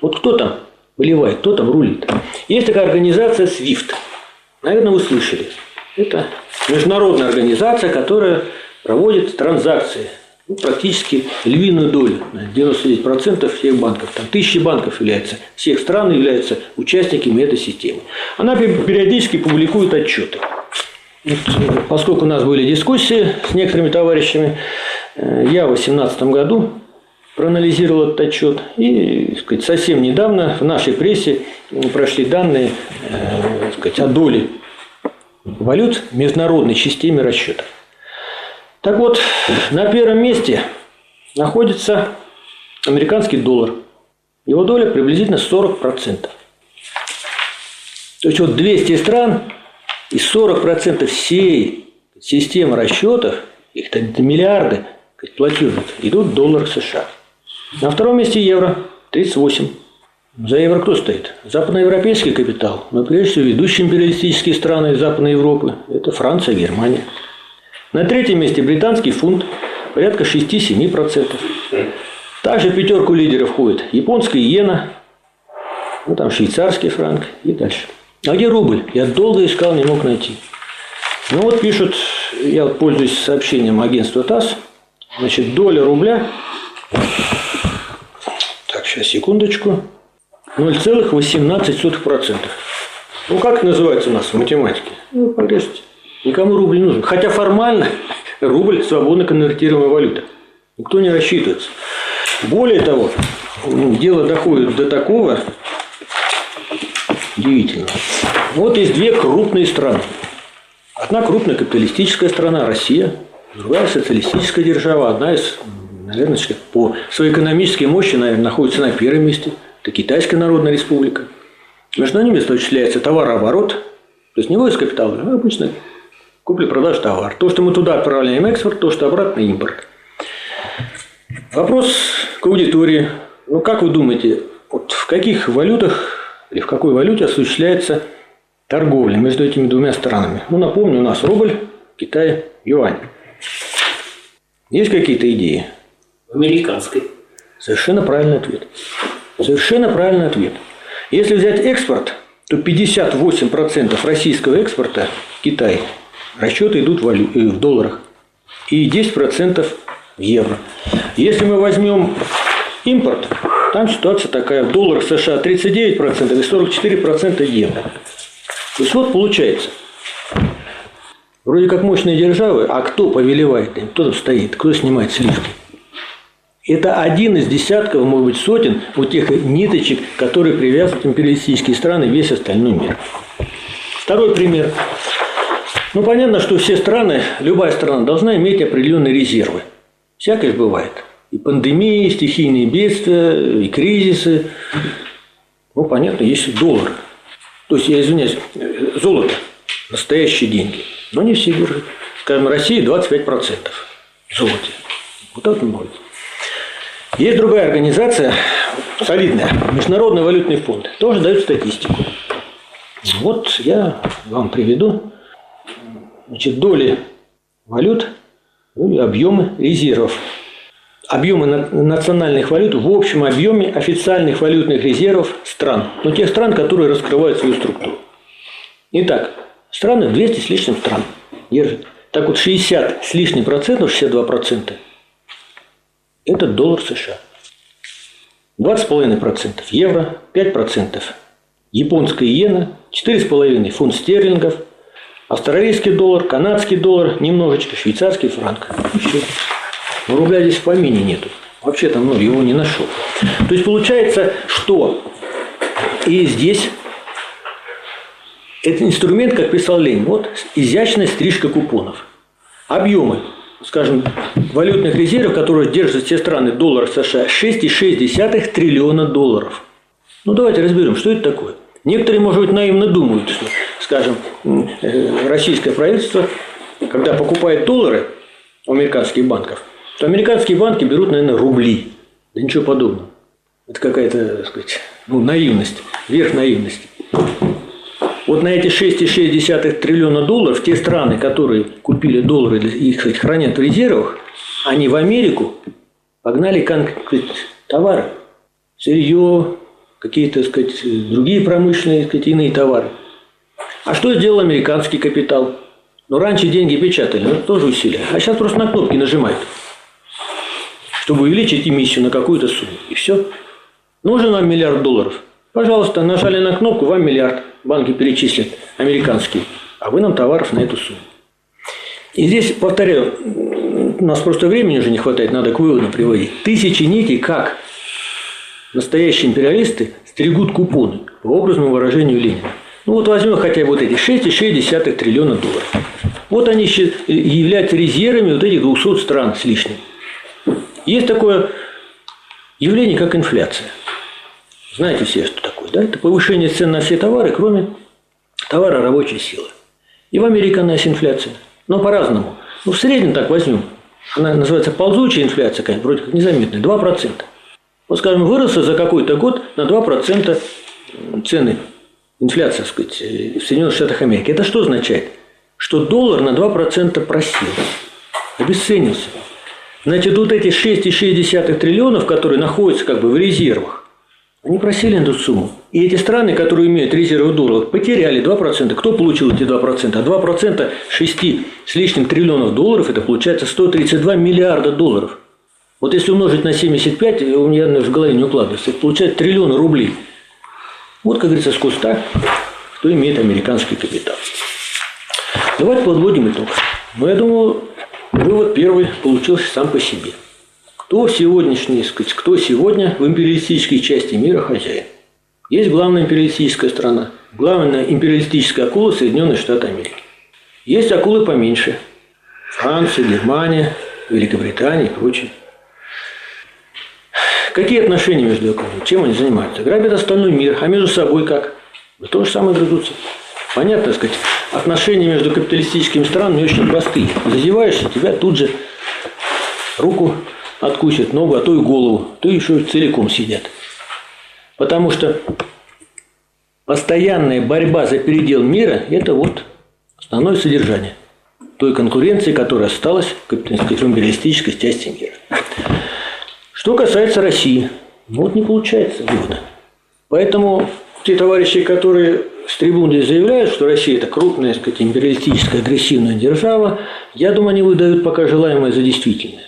Вот кто там выливает, кто там рулит. Есть такая организация SWIFT. Наверное, вы слышали. Это международная организация, которая проводит транзакции ну, практически львиную долю, 99% всех банков. Там тысячи банков являются, всех стран являются участниками этой системы. Она периодически публикует отчеты. Вот, поскольку у нас были дискуссии с некоторыми товарищами, э, я в 2018 году проанализировал этот отчет. И сказать, совсем недавно в нашей прессе прошли данные э, сказать, о доле валют в международной системе расчетов. Так вот, на первом месте находится американский доллар. Его доля приблизительно 40%. То есть вот 200 стран и 40% всей системы расчетов, их там миллиарды платежных, идут в долларах США. На втором месте евро 38. За евро кто стоит? Западноевропейский капитал. Но прежде всего ведущие империалистические страны Западной Европы – это Франция, Германия. На третьем месте британский фунт, порядка 6-7%. Также в пятерку лидеров входит японская иена, ну, там швейцарский франк и дальше. А где рубль? Я долго искал, не мог найти. Ну вот пишут, я пользуюсь сообщением агентства ТАСС, значит, доля рубля, так, сейчас, секундочку, 0,18%. Ну, как называется у нас в математике? Ну, погрешите. Никому рубль не нужен. Хотя формально рубль свободно конвертируемая валюта. Никто не рассчитывается. Более того, дело доходит до такого удивительного. Вот есть две крупные страны. Одна крупная капиталистическая страна, Россия, другая социалистическая держава, одна из, наверное, по своей экономической мощи, наверное, находится на первом месте. Это Китайская Народная Республика. Между ними осуществляется товарооборот, то есть не войск капитала, а обычно Купли-продаж товар. То, что мы туда отправляем экспорт, то, что обратно импорт. Вопрос к аудитории. Ну, как вы думаете, вот в каких валютах или в какой валюте осуществляется торговля между этими двумя странами? Ну, напомню, у нас рубль, Китай, юань. Есть какие-то идеи? Американской. Совершенно правильный ответ. Совершенно правильный ответ. Если взять экспорт, то 58% российского экспорта Китай Расчеты идут в. Э, долларах и 10% в евро. Если мы возьмем импорт, там ситуация такая. В долларах США 39% и 44% евро. То есть вот получается. Вроде как мощные державы, а кто повелевает им? Кто там стоит? Кто снимает сливки? Это один из десятков, может быть, сотен вот тех ниточек, которые привязывают империалистические страны весь остальной мир. Второй пример. Ну, понятно, что все страны, любая страна должна иметь определенные резервы. Всякое бывает. И пандемии, и стихийные бедствия, и кризисы. Ну, понятно, есть доллар. То есть, я извиняюсь, золото, настоящие деньги. Но не все держат. Скажем, Россия 25% золота. Вот так может. Есть другая организация, солидная, Международный валютный фонд, тоже дает статистику. Вот я вам приведу значит, доли валют ну, и объемы резервов. Объемы национальных валют в общем объеме официальных валютных резервов стран. Но тех стран, которые раскрывают свою структуру. Итак, страны 200 с лишним стран держат. Так вот 60 с лишним процентов, 62 процента – это доллар США. 20,5 процентов евро, 5 процентов японская иена, 4,5 фунт стерлингов – Австралийский доллар, канадский доллар, немножечко швейцарский франк. Но рубля здесь в помине нету. Вообще там ну, его не нашел. То есть получается, что и здесь этот инструмент, как писал Ленин, вот изящная стрижка купонов. Объемы, скажем, валютных резервов, которые держат все страны доллара США, 6,6 триллиона долларов. Ну давайте разберем, что это такое. Некоторые, может быть, наивно думают, что, скажем, э, российское правительство, когда покупает доллары у американских банков, то американские банки берут, наверное, рубли. Да ничего подобного. Это какая-то, так сказать, ну, наивность, верх наивности. Вот на эти 6,6 триллиона долларов те страны, которые купили доллары и их хранят в резервах, они в Америку погнали товары, сырье, какие-то сказать, другие промышленные сказать, иные товары. А что сделал американский капитал? Ну, раньше деньги печатали, но это тоже усилие. А сейчас просто на кнопки нажимают, чтобы увеличить эмиссию на какую-то сумму. И все. Нужен вам миллиард долларов. Пожалуйста, нажали на кнопку, вам миллиард. Банки перечислят американские. А вы нам товаров на эту сумму. И здесь, повторяю, у нас просто времени уже не хватает, надо к выводам приводить. Тысячи нитей, как настоящие империалисты стригут купоны, по образному выражению Ленина. Ну вот возьмем хотя бы вот эти 6,6 триллиона долларов. Вот они являются резервами вот этих 200 стран с лишним. Есть такое явление, как инфляция. Знаете все, что такое, да? Это повышение цен на все товары, кроме товара рабочей силы. И в Америке у нас инфляция. Но по-разному. Ну, в среднем так возьмем. Она называется ползучая инфляция, конечно, вроде как незаметная, 2%. Вот, скажем, выросла за какой-то год на 2% цены, инфляция, так сказать, в Соединенных Штатах Америки. Это что означает? Что доллар на 2% просел, обесценился. Значит, вот эти 6,6 триллионов, которые находятся как бы в резервах, они просили эту сумму. И эти страны, которые имеют резервы долларов, потеряли 2%. Кто получил эти 2%? А 2% 6 с лишним триллионов долларов, это получается 132 миллиарда долларов. Вот если умножить на 75, у меня в голове не укладывается, это получается триллионы рублей. Вот, как говорится, с куста, кто имеет американский капитал. Давайте подводим итог. Ну, я думаю, вывод первый получился сам по себе. Кто сегодняшний, сказать, кто сегодня в империалистической части мира хозяин? Есть главная империалистическая страна. Главная империалистическая акула – Соединенные Штаты Америки. Есть акулы поменьше. Франция, Германия, Великобритания и прочее. Какие отношения между акулами? Чем они занимаются? Грабят остальной мир. А между собой как? Да то же самое грызутся. Понятно, так сказать, отношения между капиталистическими странами очень простые. Зазеваешься, тебя тут же руку откусят ногу, а то и голову, то еще целиком сидят. Потому что постоянная борьба за передел мира – это вот основное содержание той конкуренции, которая осталась в империалистической части мира. Что касается России, вот не получается вывода. Поэтому те товарищи, которые с трибуны заявляют, что Россия это крупная, сказать, империалистическая, агрессивная держава, я думаю, они выдают пока желаемое за действительное.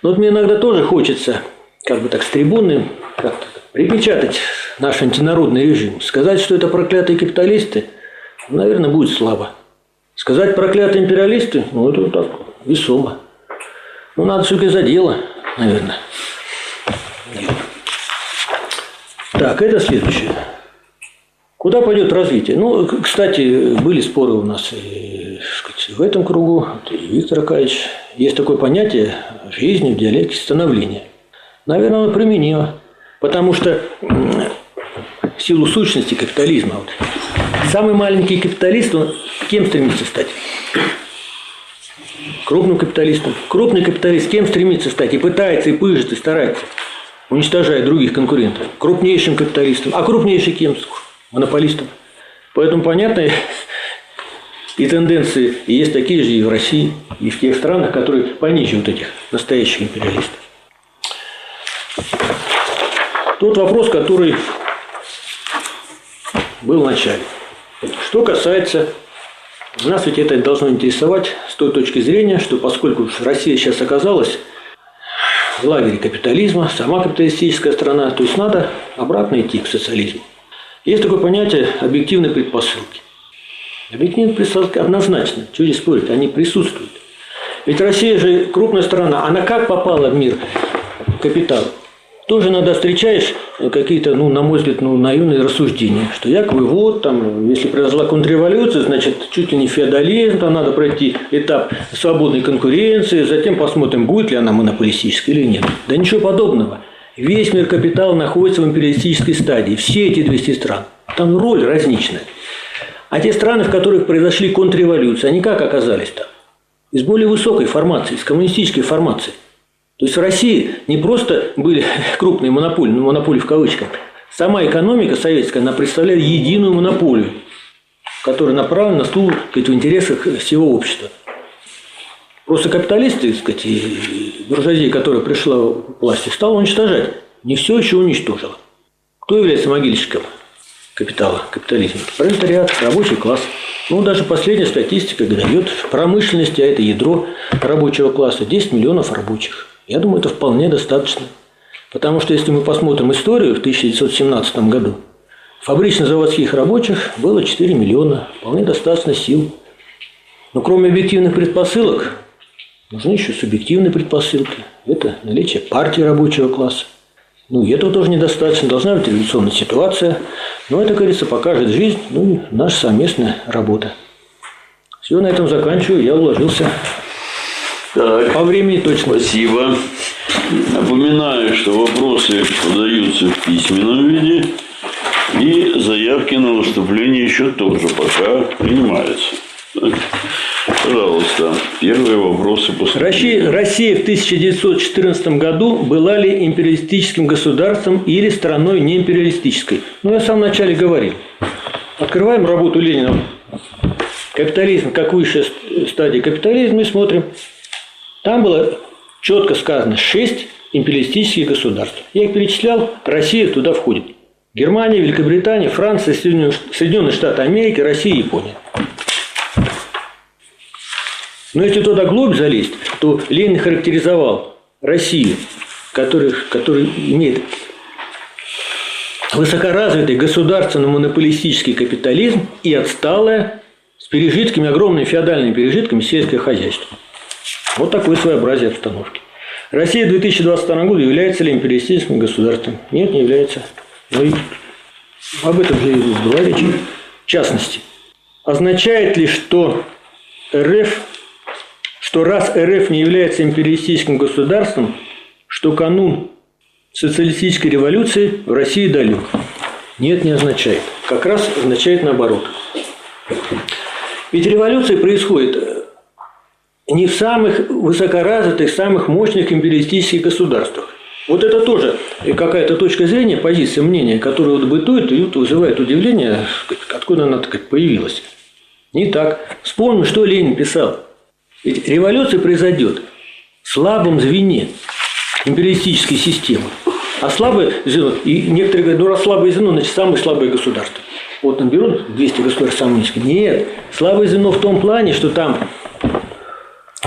Но вот мне иногда тоже хочется, как бы так, с трибуны припечатать наш антинародный режим. Сказать, что это проклятые капиталисты, наверное, будет слабо. Сказать проклятые империалисты, ну, это вот так весомо. Ну, надо все-таки за дело, наверное. Так, это следующее. Куда пойдет развитие? Ну, кстати, были споры у нас и, сказать, в этом кругу. И Виктор Акаевич, есть такое понятие жизни в диалекте становления. Наверное, оно применимо. Потому что в силу сущности капитализма, вот, самый маленький капиталист, он кем стремится стать? Крупным капиталистом. Крупный капиталист кем стремится стать? И пытается, и пыжит, и старается, уничтожая других конкурентов. Крупнейшим капиталистом. А крупнейший кем? монополистом. Поэтому понятно, и тенденции и есть такие же и в России, и в тех странах, которые пониже вот этих настоящих империалистов. Тот вопрос, который был в начале. Что касается нас ведь это должно интересовать с той точки зрения, что поскольку Россия сейчас оказалась в лагере капитализма, сама капиталистическая страна, то есть надо обратно идти к социализму. Есть такое понятие объективной предпосылки. Объективные предпосылки однозначно, чего здесь спорить, они присутствуют. Ведь Россия же крупная страна, она как попала в мир капитала? Тоже иногда встречаешь какие-то, ну, на мой взгляд, ну, наивные рассуждения, что якобы вот, там, если произошла контрреволюция, значит, чуть ли не феодализм, там надо пройти этап свободной конкуренции, затем посмотрим, будет ли она монополистической или нет. Да ничего подобного. Весь мир капитала находится в империалистической стадии. Все эти 200 стран. Там роль разничная. А те страны, в которых произошли контрреволюции, они как оказались там? Из более высокой формации, из коммунистической формации. То есть в России не просто были крупные монополии, монополии в кавычках. Сама экономика советская, она представляет единую монополию, которая направлена на службу в интересах всего общества. Просто капиталисты, так сказать, и буржуазия, которая пришла к власти, стала уничтожать. Не все еще уничтожила. Кто является могильщиком капитала, капитализма? Пролетариат, рабочий класс. Ну, даже последняя статистика дает в промышленности, а это ядро рабочего класса, 10 миллионов рабочих. Я думаю, это вполне достаточно. Потому что если мы посмотрим историю в 1917 году, фабрично-заводских рабочих было 4 миллиона, вполне достаточно сил. Но кроме объективных предпосылок, нужны еще субъективные предпосылки. Это наличие партии рабочего класса. Ну, и этого тоже недостаточно. Должна быть революционная ситуация. Но это, говорится, покажет жизнь, ну и наша совместная работа. Все, на этом заканчиваю. Я уложился Так, по времени точно. спасибо. Напоминаю, что вопросы подаются в письменном виде. И заявки на выступление еще тоже пока принимаются. Пожалуйста, первые вопросы после. Россия, Россия в 1914 году была ли империалистическим государством или страной неимпериалистической? Ну, я в самом начале говорил. Открываем работу Ленина «Капитализм как высшая стадия капитализма» и смотрим. Там было четко сказано шесть империалистических государств. Я их перечислял, Россия туда входит. Германия, Великобритания, Франция, Соединенные Штаты Америки, Россия и Япония. Но если туда глубь залезть, то Ленин характеризовал Россию, который, который имеет высокоразвитый государственно-монополистический капитализм и отсталое с пережитками, огромными феодальными пережитками сельское хозяйство. Вот такое своеобразие обстановки. Россия в 2022 году является ли империалистическим государством? Нет, не является. Но и об этом же была речь. В частности, означает ли, что РФ, что раз РФ не является империалистическим государством, что канун социалистической революции в России далек? Нет, не означает. Как раз означает наоборот. Ведь революция происходит не в самых высокоразвитых, самых мощных империалистических государствах. Вот это тоже какая-то точка зрения, позиция, мнение, которое вот бытует и вызывает удивление, откуда она так появилась. Не так. Вспомним, что Ленин писал. Ведь революция произойдет в слабом звене империалистической системы. А слабое звено, и некоторые говорят, ну раз слабое звено, значит самое слабое государство. Вот там берут 200 государств самые низкие. Нет, слабое звено в том плане, что там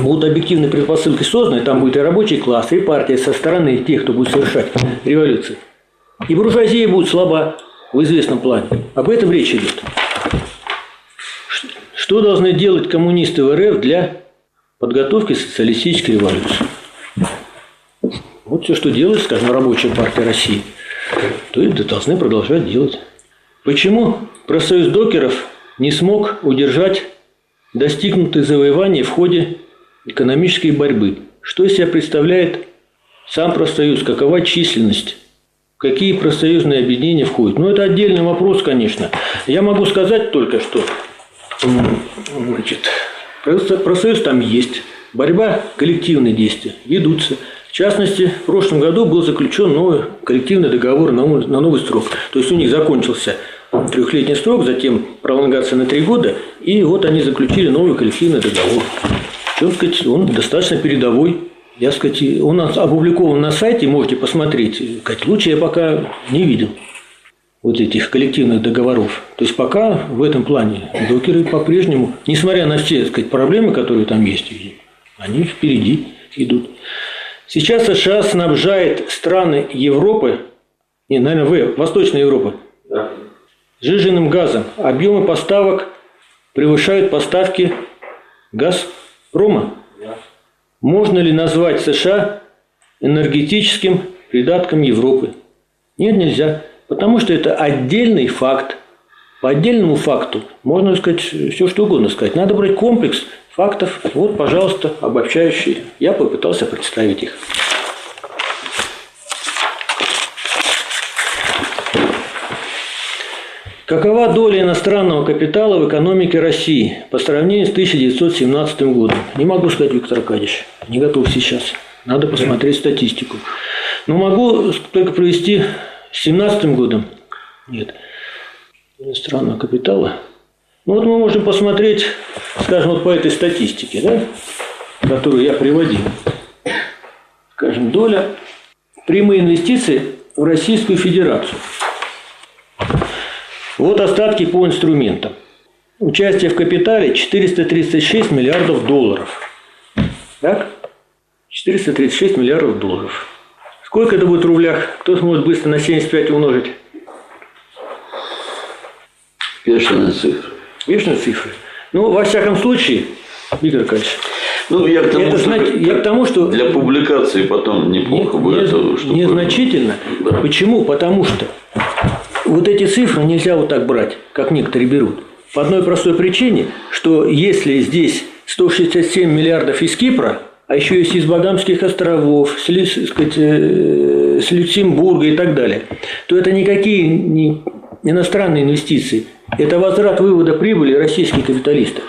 будут объективные предпосылки созданы, там будет и рабочий класс, и партия со стороны тех, кто будет совершать революцию. И буржуазия будет слаба в известном плане. Об этом речь идет. Что должны делать коммунисты в РФ для подготовки социалистической революции? Вот все, что делает, скажем, рабочая партия России, то это должны продолжать делать. Почему профсоюз докеров не смог удержать достигнутые завоевания в ходе экономической борьбы. Что из себя представляет сам профсоюз, какова численность, какие профсоюзные объединения входят. Ну, это отдельный вопрос, конечно. Я могу сказать только, что значит, профсоюз там есть, борьба, коллективные действия ведутся. В частности, в прошлом году был заключен новый коллективный договор на новый срок. То есть у них закончился трехлетний срок, затем пролонгация на три года, и вот они заключили новый коллективный договор. Он, сказать, он достаточно передовой. Я сказать, он опубликован на сайте, можете посмотреть. Сказать, лучше я пока не видел вот этих коллективных договоров. То есть пока в этом плане докеры по-прежнему, несмотря на все сказать, проблемы, которые там есть, они впереди идут. Сейчас США снабжает страны Европы, не, наверное, в, Восточной Европы, да. сжиженным газом. Объемы поставок превышают поставки Газпрома. Да. Можно ли назвать США энергетическим придатком Европы? Нет, нельзя. Потому что это отдельный факт. По отдельному факту можно сказать все, что угодно сказать. Надо брать комплекс фактов. Вот, пожалуйста, обобщающие. Я попытался представить их. Какова доля иностранного капитала в экономике России по сравнению с 1917 годом? Не могу сказать, Виктор Аркадьевич. Не готов сейчас. Надо посмотреть статистику. Но могу только привести с 17 годом. Нет. Иностранного капитала. Ну вот мы можем посмотреть, скажем, вот по этой статистике, да, которую я приводил. Скажем, доля прямые инвестиции в Российскую Федерацию. Вот остатки по инструментам. Участие в капитале 436 миллиардов долларов. Так? 436 миллиардов долларов. Сколько это будет в рублях? Кто сможет быстро на 75 умножить? Бешеная цифра. Бешеные цифры. Ну, во всяком случае, Виктор Аркадьевич, Ну, я к тому, это что знаете, я к тому, что для публикации потом неплохо будет. не- чтобы- незначительно. Да. Почему? Потому что вот эти цифры нельзя вот так брать, как некоторые берут. По одной простой причине, что если здесь 167 миллиардов из Кипра, а еще есть из Багамских островов, с, сказать, э, с Люксембурга и так далее, то это никакие не иностранные инвестиции. Это возврат вывода прибыли российских капиталистов.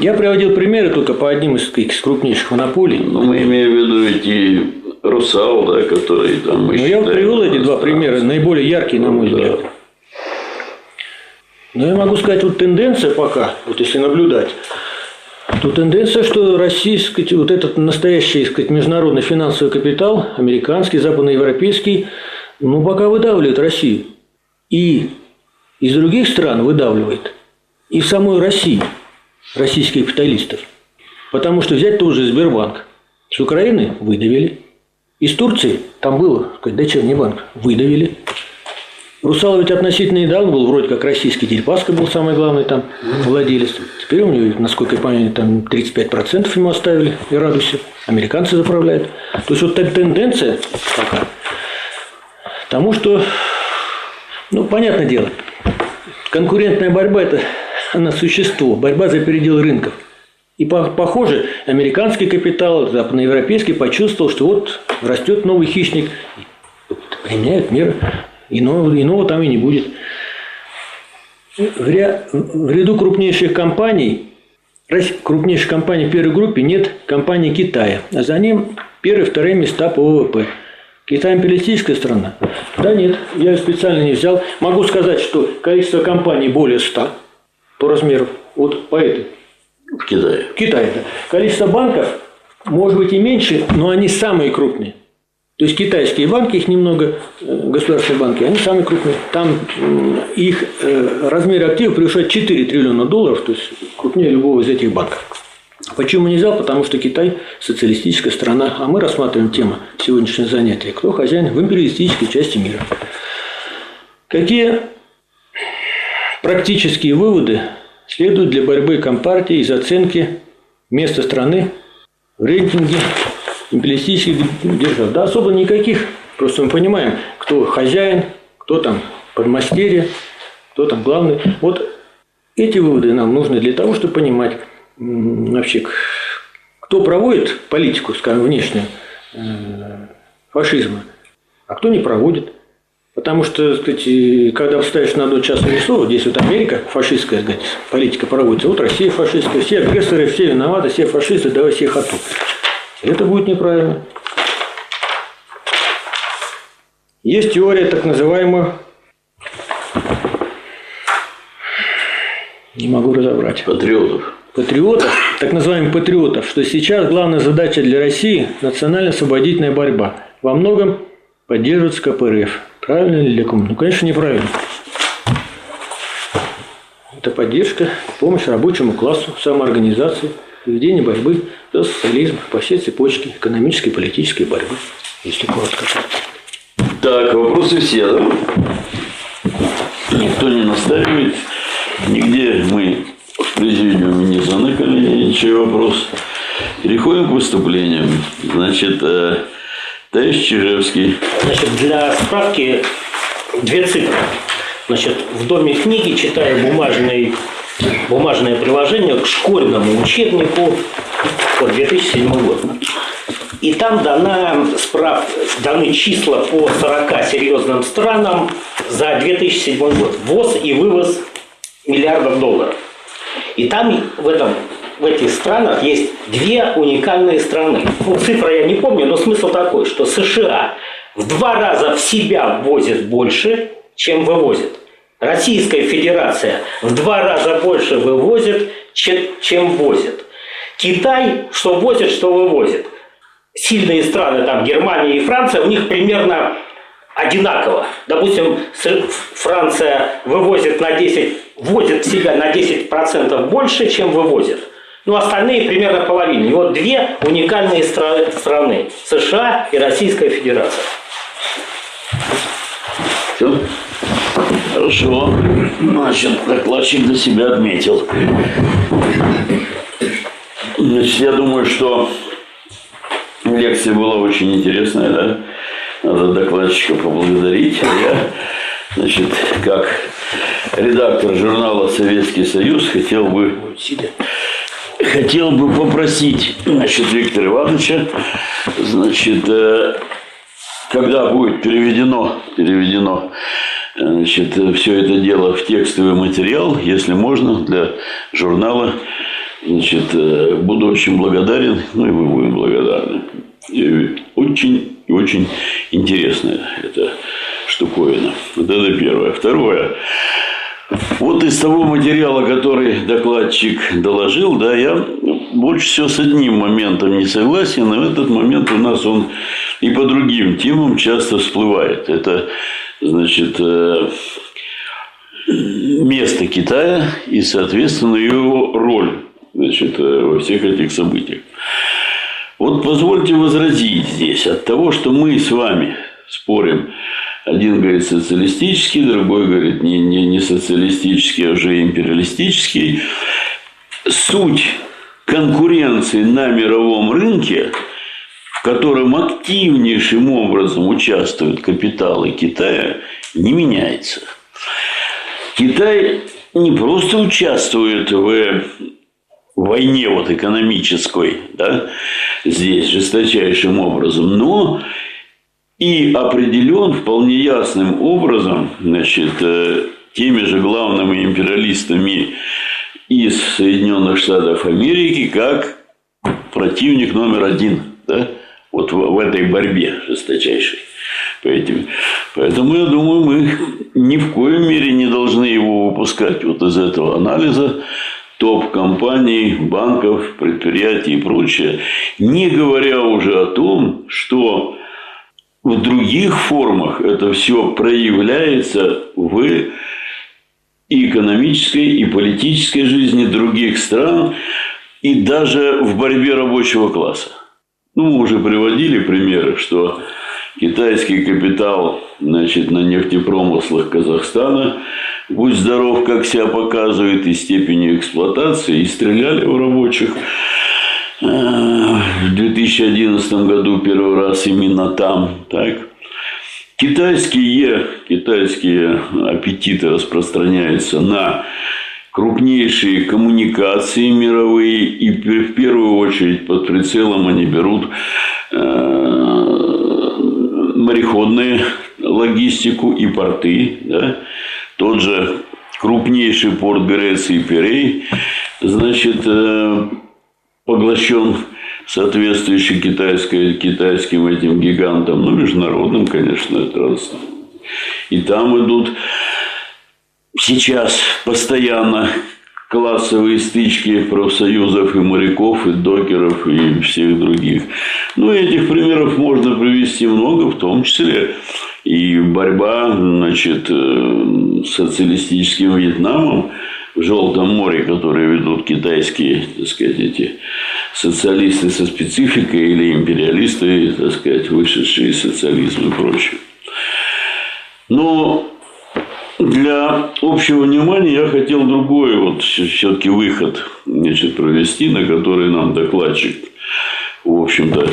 Я приводил примеры только по одним из, крупнейших монополий. Ну, мы имеем в виду эти Русал, да, которые там мы Ну, я вот привел эти два да. примера, наиболее яркие, на мой Да. взгляд. Но я могу сказать, вот тенденция пока, вот если наблюдать, то тенденция, что Россия, сказать, вот этот настоящий сказать, международный финансовый капитал, американский, западноевропейский, ну, пока выдавливает Россию. И из других стран выдавливает. И в самой России российских капиталистов. Потому что взять тоже Сбербанк. С Украины выдавили. Из Турции, там было, сказать, дочерний банк, выдавили. Русал ведь относительно недавно был вроде как российский Дерипаска был самый главный там владелец. Теперь у него, насколько я понимаю, там 35% ему оставили и радуйся. Американцы заправляют. То есть вот так тенденция пока. Тому что, ну, понятное дело, конкурентная борьба – это она существо, борьба за передел рынков. И по- похоже, американский капитал, западноевропейский почувствовал, что вот растет новый хищник, применяют меры, иного, иного там и не будет. В, ря- в ряду крупнейших компаний, крупнейших компаний в первой группе нет компании Китая, а за ним первые вторые места по ВВП. Китай империалистическая страна? Да нет, я специально не взял. Могу сказать, что количество компаний более 100 по размеру. Вот по этой. В Китае. Китай это. Количество банков может быть и меньше, но они самые крупные. То есть китайские банки, их немного, э, государственные банки, они самые крупные. Там их э, размер активов превышает 4 триллиона долларов, то есть крупнее любого из этих банков. Почему не взял? Потому что Китай социалистическая страна, а мы рассматриваем тему сегодняшнего занятия. Кто хозяин в империалистической части мира? Какие практические выводы следуют для борьбы Компартии из оценки места страны в рейтинге империалистических держав? Да особо никаких. Просто мы понимаем, кто хозяин, кто там подмастерье, кто там главный. Вот эти выводы нам нужны для того, чтобы понимать вообще, кто проводит политику, скажем, внешнюю э, фашизма, а кто не проводит. Потому что, так сказать, когда вставишь на одно часовое число, здесь вот Америка фашистская, так сказать, политика проводится, вот Россия фашистская, все агрессоры, все виноваты, все фашисты, давай всех оту. Это будет неправильно. Есть теория так называемая, не могу разобрать, Патриотов. патриотов, так называемых патриотов, что сейчас главная задача для России – национально-освободительная борьба. Во многом поддерживается КПРФ. Правильно или для? Ну, конечно, неправильно. Это поддержка, помощь рабочему классу, самоорганизации, ведение борьбы за социализм по всей цепочке экономической и политической борьбы, если коротко. Так, вопросы все, да? Никто не настаивает. Нигде мы в президиуме не заныкали ничей вопрос. Переходим к выступлениям. Значит, э, товарищ Чижевский. Значит, для справки две цифры. Значит, в доме книги читаю бумажный, бумажное приложение к школьному учебнику по 2007 год. И там дана справ... даны числа по 40 серьезным странам за 2007 год. Ввоз и вывоз миллиардов долларов. И там в, этом, в этих странах есть две уникальные страны. Ну, цифра я не помню, но смысл такой, что США в два раза в себя ввозит больше, чем вывозит. Российская Федерация в два раза больше вывозит, чем возит. Китай что возит, что вывозит. Сильные страны, там Германия и Франция, у них примерно одинаково. Допустим, Франция вывозит на 10, вводит себя на 10% больше, чем вывозит. Ну, остальные примерно половина. И вот две уникальные стра- страны – США и Российская Федерация. Все? Хорошо. Значит, докладчик для себя отметил. Значит, я думаю, что лекция была очень интересная, да? Надо докладчика поблагодарить. А я, значит, как редактор журнала «Советский Союз» хотел бы хотел бы попросить, значит, Виктора Ивановича, значит, э, когда будет переведено, переведено значит, все это дело в текстовый материал, если можно, для журнала, значит, э, буду очень благодарен, ну и мы будем благодарны. И очень очень интересная эта штуковина. Вот это первое. Второе. Вот из того материала, который докладчик доложил, да, я больше всего с одним моментом не согласен, в этот момент у нас он и по другим темам часто всплывает. Это, значит, э, место Китая и, соответственно, его роль значит, э, во всех этих событиях. Вот позвольте возразить здесь от того, что мы с вами спорим один говорит социалистический, другой говорит не, не, не социалистический, а уже империалистический. Суть конкуренции на мировом рынке, в котором активнейшим образом участвуют капиталы Китая, не меняется. Китай не просто участвует в войне вот экономической, да, здесь жесточайшим образом, но и определен вполне ясным образом значит, э, теми же главными империалистами из Соединенных Штатов Америки как противник номер один да? вот в, в этой борьбе жесточайшей. По этим. Поэтому я думаю, мы ни в коем мере не должны его выпускать вот из этого анализа топ-компаний, банков, предприятий и прочее, не говоря уже о том, что в других формах это все проявляется в экономической, и политической жизни других стран, и даже в борьбе рабочего класса. Ну, мы уже приводили примеры, что китайский капитал значит, на нефтепромыслах Казахстана, будь здоров, как себя показывает, и степени эксплуатации, и стреляли в рабочих в 2011 году первый раз именно там. Так? Китайские, китайские аппетиты распространяются на крупнейшие коммуникации мировые, и в первую очередь под прицелом они берут э, мореходную логистику и порты. Да? Тот же крупнейший порт Греции Пирей, значит, э, поглощен соответствующий китайской, китайским этим гигантам, ну, международным, конечно, это раз. И там идут сейчас постоянно классовые стычки профсоюзов и моряков, и докеров, и всех других. Ну, этих примеров можно привести много, в том числе и борьба значит, э, с социалистическим Вьетнамом в Желтом море, которые ведут китайские, так сказать, эти социалисты со спецификой или империалисты, так сказать, вышедшие из социализма и прочее. Но для общего внимания я хотел другой вот все-таки выход значит, провести, на который нам докладчик, в общем-то,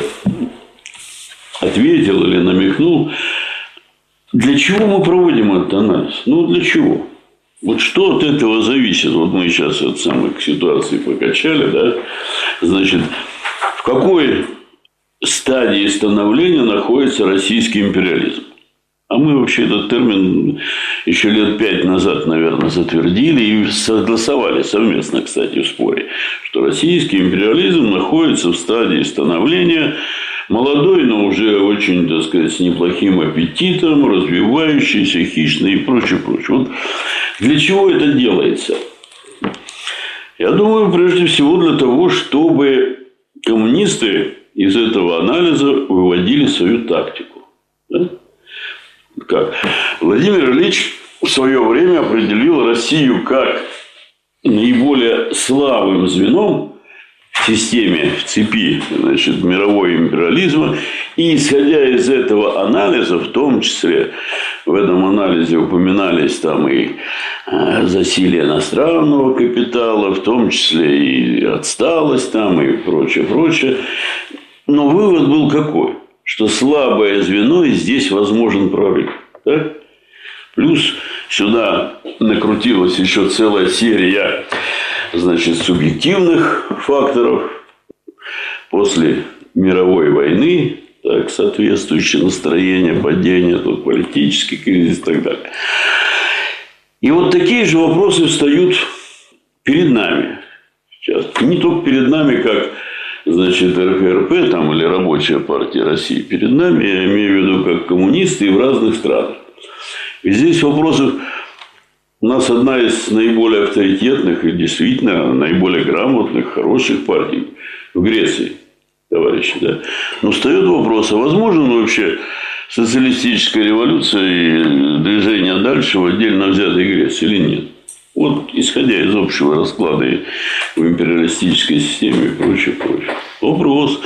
ответил или намекнул. Для чего мы проводим этот анализ? Ну, для чего? Вот что от этого зависит? Вот мы сейчас от самой ситуации покачали, да? Значит, в какой стадии становления находится российский империализм. А мы вообще этот термин еще лет пять назад, наверное, затвердили и согласовали совместно, кстати, в споре, что российский империализм находится в стадии становления молодой, но уже очень, так сказать, с неплохим аппетитом, развивающийся, хищный и прочее, прочее. Вот для чего это делается? Я думаю, прежде всего для того, чтобы коммунисты из этого анализа выводили свою тактику. Да? Как? Владимир Ильич в свое время определил Россию как наиболее слабым звеном системе, в цепи значит, мирового империализма. И исходя из этого анализа, в том числе в этом анализе упоминались там и э, засилие иностранного капитала, в том числе и отсталость там и прочее, прочее. Но вывод был какой? Что слабое звено, и здесь возможен прорыв. Так? Плюс сюда накрутилась еще целая серия значит, субъективных факторов после мировой войны, так, соответствующее настроение, падение, тут политический кризис и так далее. И вот такие же вопросы встают перед нами сейчас. Не только перед нами, как значит, РФРП там, или Рабочая партия России перед нами, я имею в виду как коммунисты и в разных странах. И здесь вопросов у нас одна из наиболее авторитетных и действительно наиболее грамотных, хороших партий в Греции, товарищи. Да? Но встает вопрос, а возможно вообще социалистическая революция и движение дальше в отдельно взятой Греции или нет? Вот исходя из общего расклада в империалистической системе и прочее, прочее. Вопрос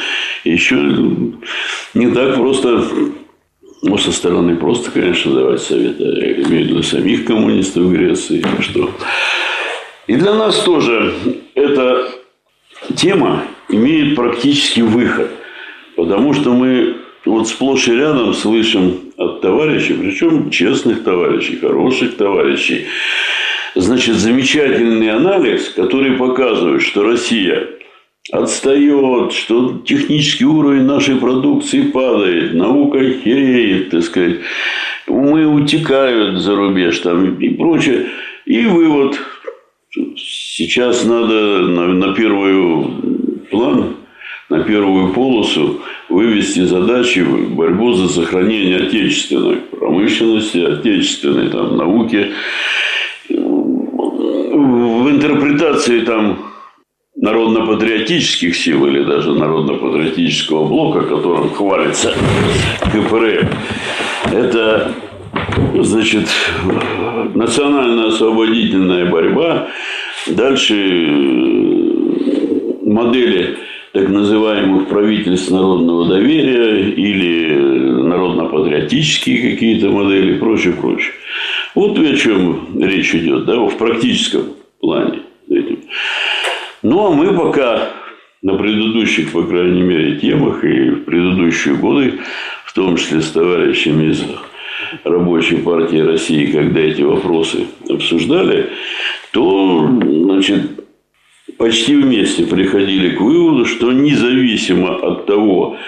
еще не так просто, ну, со стороны просто, конечно, давать советы, я имею в виду самих коммунистов Греции, что. И для нас тоже эта тема имеет практический выход, потому что мы вот сплошь и рядом слышим от товарищей, причем честных товарищей, хороших товарищей, значит, замечательный анализ, который показывает, что Россия отстает, что технический уровень нашей продукции падает, наука хереет, так сказать, умы утекают за рубеж там и прочее. И вывод. Сейчас надо на, на первый план, на первую полосу вывести задачи борьбу за сохранение отечественной промышленности, отечественной там, науки, в интерпретации там народно-патриотических сил или даже народно-патриотического блока, которым хвалится КПРФ, это значит, национально-освободительная борьба, дальше модели так называемых правительств народного доверия или народно-патриотические какие-то модели и прочее, прочее. Вот о чем речь идет, да, в практическом плане. Ну, а мы пока на предыдущих, по крайней мере, темах и в предыдущие годы, в том числе с товарищами из Рабочей партии России, когда эти вопросы обсуждали, то, значит, почти вместе приходили к выводу, что независимо от того,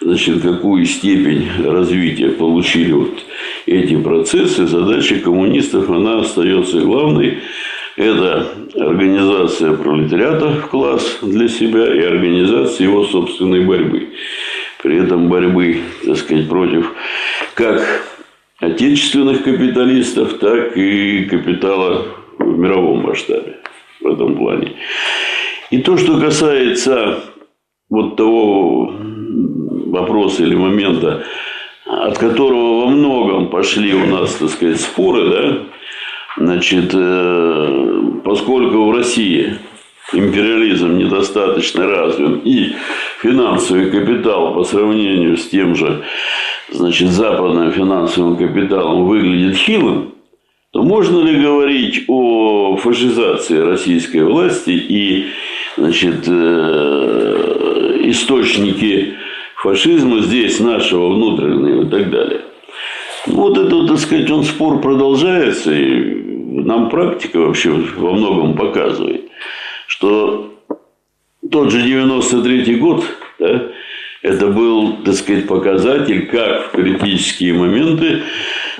значит, какую степень развития получили вот эти процессы, задача коммунистов, она остается главной. Это организация пролетариата в класс для себя и организация его собственной борьбы. При этом борьбы, так сказать, против как отечественных капиталистов, так и капитала в мировом масштабе в этом плане. И то, что касается вот того вопроса или момента, от которого во многом пошли у нас, так сказать, споры, да, значит, э, поскольку в России империализм недостаточно развит и финансовый капитал по сравнению с тем же значит, западным финансовым капиталом выглядит хилым, то можно ли говорить о фашизации российской власти и значит, э, источники фашизма здесь нашего внутреннего и так далее. Вот это, так сказать, он спор продолжается, и нам практика вообще во многом показывает, что тот же 93 год, да, это был, так сказать, показатель, как в критические моменты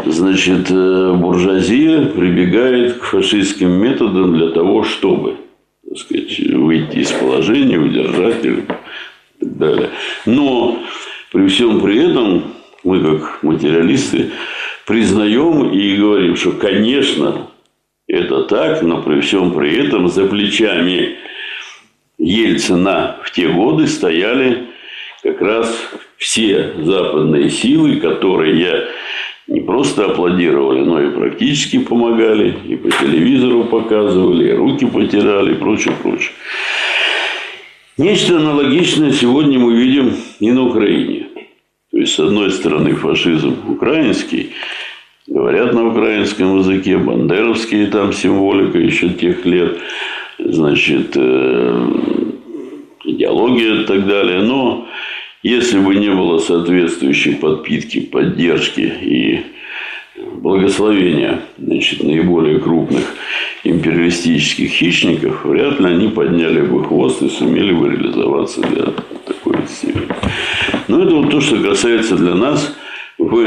значит, э, буржуазия прибегает к фашистским методам для того, чтобы так сказать, выйти из положения, удержать и так далее. Но при всем при этом мы, как материалисты, признаем и говорим, что, конечно, это так, но при всем при этом за плечами Ельцина в те годы стояли как раз все западные силы, которые я не просто аплодировали, но и практически помогали, и по телевизору показывали, и руки потирали, и прочее, прочее. Нечто аналогичное сегодня мы видим и на Украине. То есть, с одной стороны, фашизм украинский, говорят на украинском языке, бандеровские там символика еще тех лет, значит, э, идеология и так далее. Но если бы не было соответствующей подпитки, поддержки и благословения значит, наиболее крупных империалистических хищников, вряд ли они подняли бы хвост и сумели бы реализоваться для такой цели. Но это вот то, что касается для нас в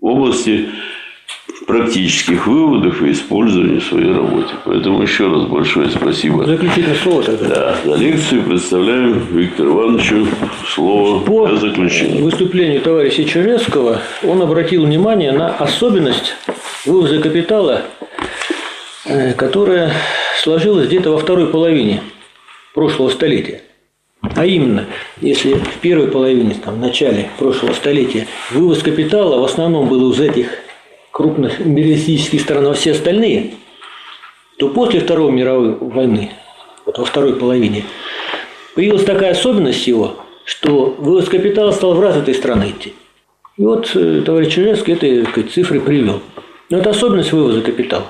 области практических выводов и использования в своей работе. Поэтому еще раз большое спасибо. Заключительное слово тогда. Да, за лекцию представляем Виктору Ивановичу слово По для заключения. выступлению товарища Черевского он обратил внимание на особенность вывоза капитала, э, которая сложилась где-то во второй половине прошлого столетия. А именно, если в первой половине, там, в начале прошлого столетия вывоз капитала в основном был из этих крупных империалистических стран, а все остальные, то после Второй мировой войны, вот во второй половине, появилась такая особенность его, что вывоз капитала стал в развитые страны идти. И вот э, товарищ Чернецкий этой сказать, цифры привел. Но это особенность вывоза капитала.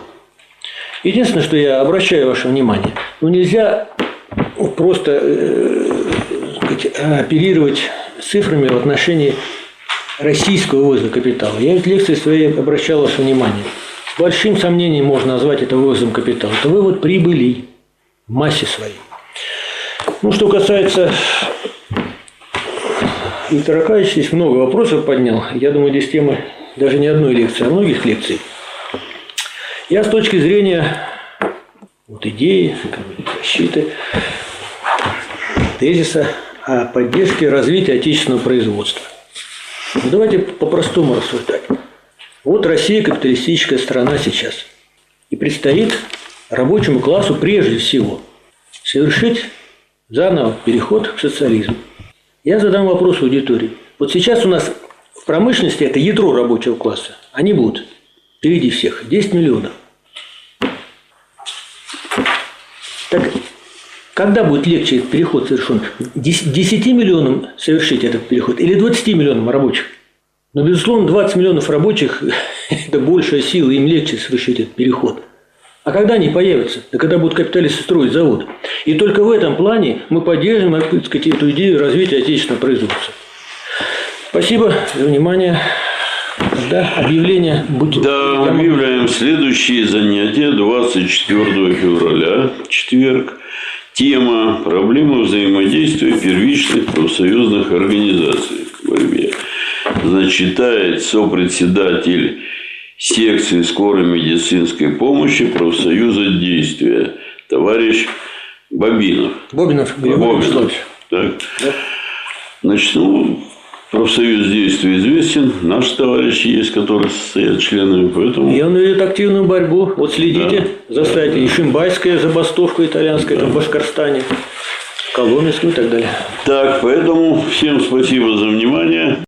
Единственное, что я обращаю ваше внимание, ну нельзя просто э, сказать, оперировать цифрами в отношении российского вывоза капитала. Я в лекции своей обращал ваше внимание. С большим сомнением можно назвать это вывозом капитала. Это вывод прибыли в массе своей. Ну, что касается Виктор Аркадьевич здесь много вопросов поднял. Я думаю, здесь тема даже не одной лекции, а многих лекций. Я с точки зрения вот идеи, защиты, тезиса о поддержке развития отечественного производства. Ну, давайте по-простому рассуждать. Вот Россия капиталистическая страна сейчас. И предстоит рабочему классу прежде всего совершить заново переход к социализму. Я задам вопрос аудитории. Вот сейчас у нас в промышленности это ядро рабочего класса. Они будут впереди всех. 10 миллионов. Так когда будет легче этот переход совершен? 10 миллионам совершить этот переход или 20 миллионам рабочих? Но, безусловно, 20 миллионов рабочих – это большая сила, им легче совершить этот переход. А когда они появятся? Да когда будут капиталисты строить завод. И только в этом плане мы поддержим так сказать, эту идею развития отечественного производства. Спасибо за внимание. Да, объявление будет. Да, объявляем следующие занятия 24 февраля, четверг. Тема «Проблемы взаимодействия первичных профсоюзных организаций в борьбе». Значит, читает сопредседатель секции скорой медицинской помощи профсоюза действия товарищ. Бобинов Григорий Бобинов. Вячеславович. Так. Значит, ну, профсоюз действия известен. Наши товарищи есть, которые состоят членами, поэтому... И он ведет активную борьбу. Вот следите за сайтом. И Шимбайская забастовка итальянская, это в Башкорстане, Коломенскую и так далее. Так, поэтому всем спасибо за внимание.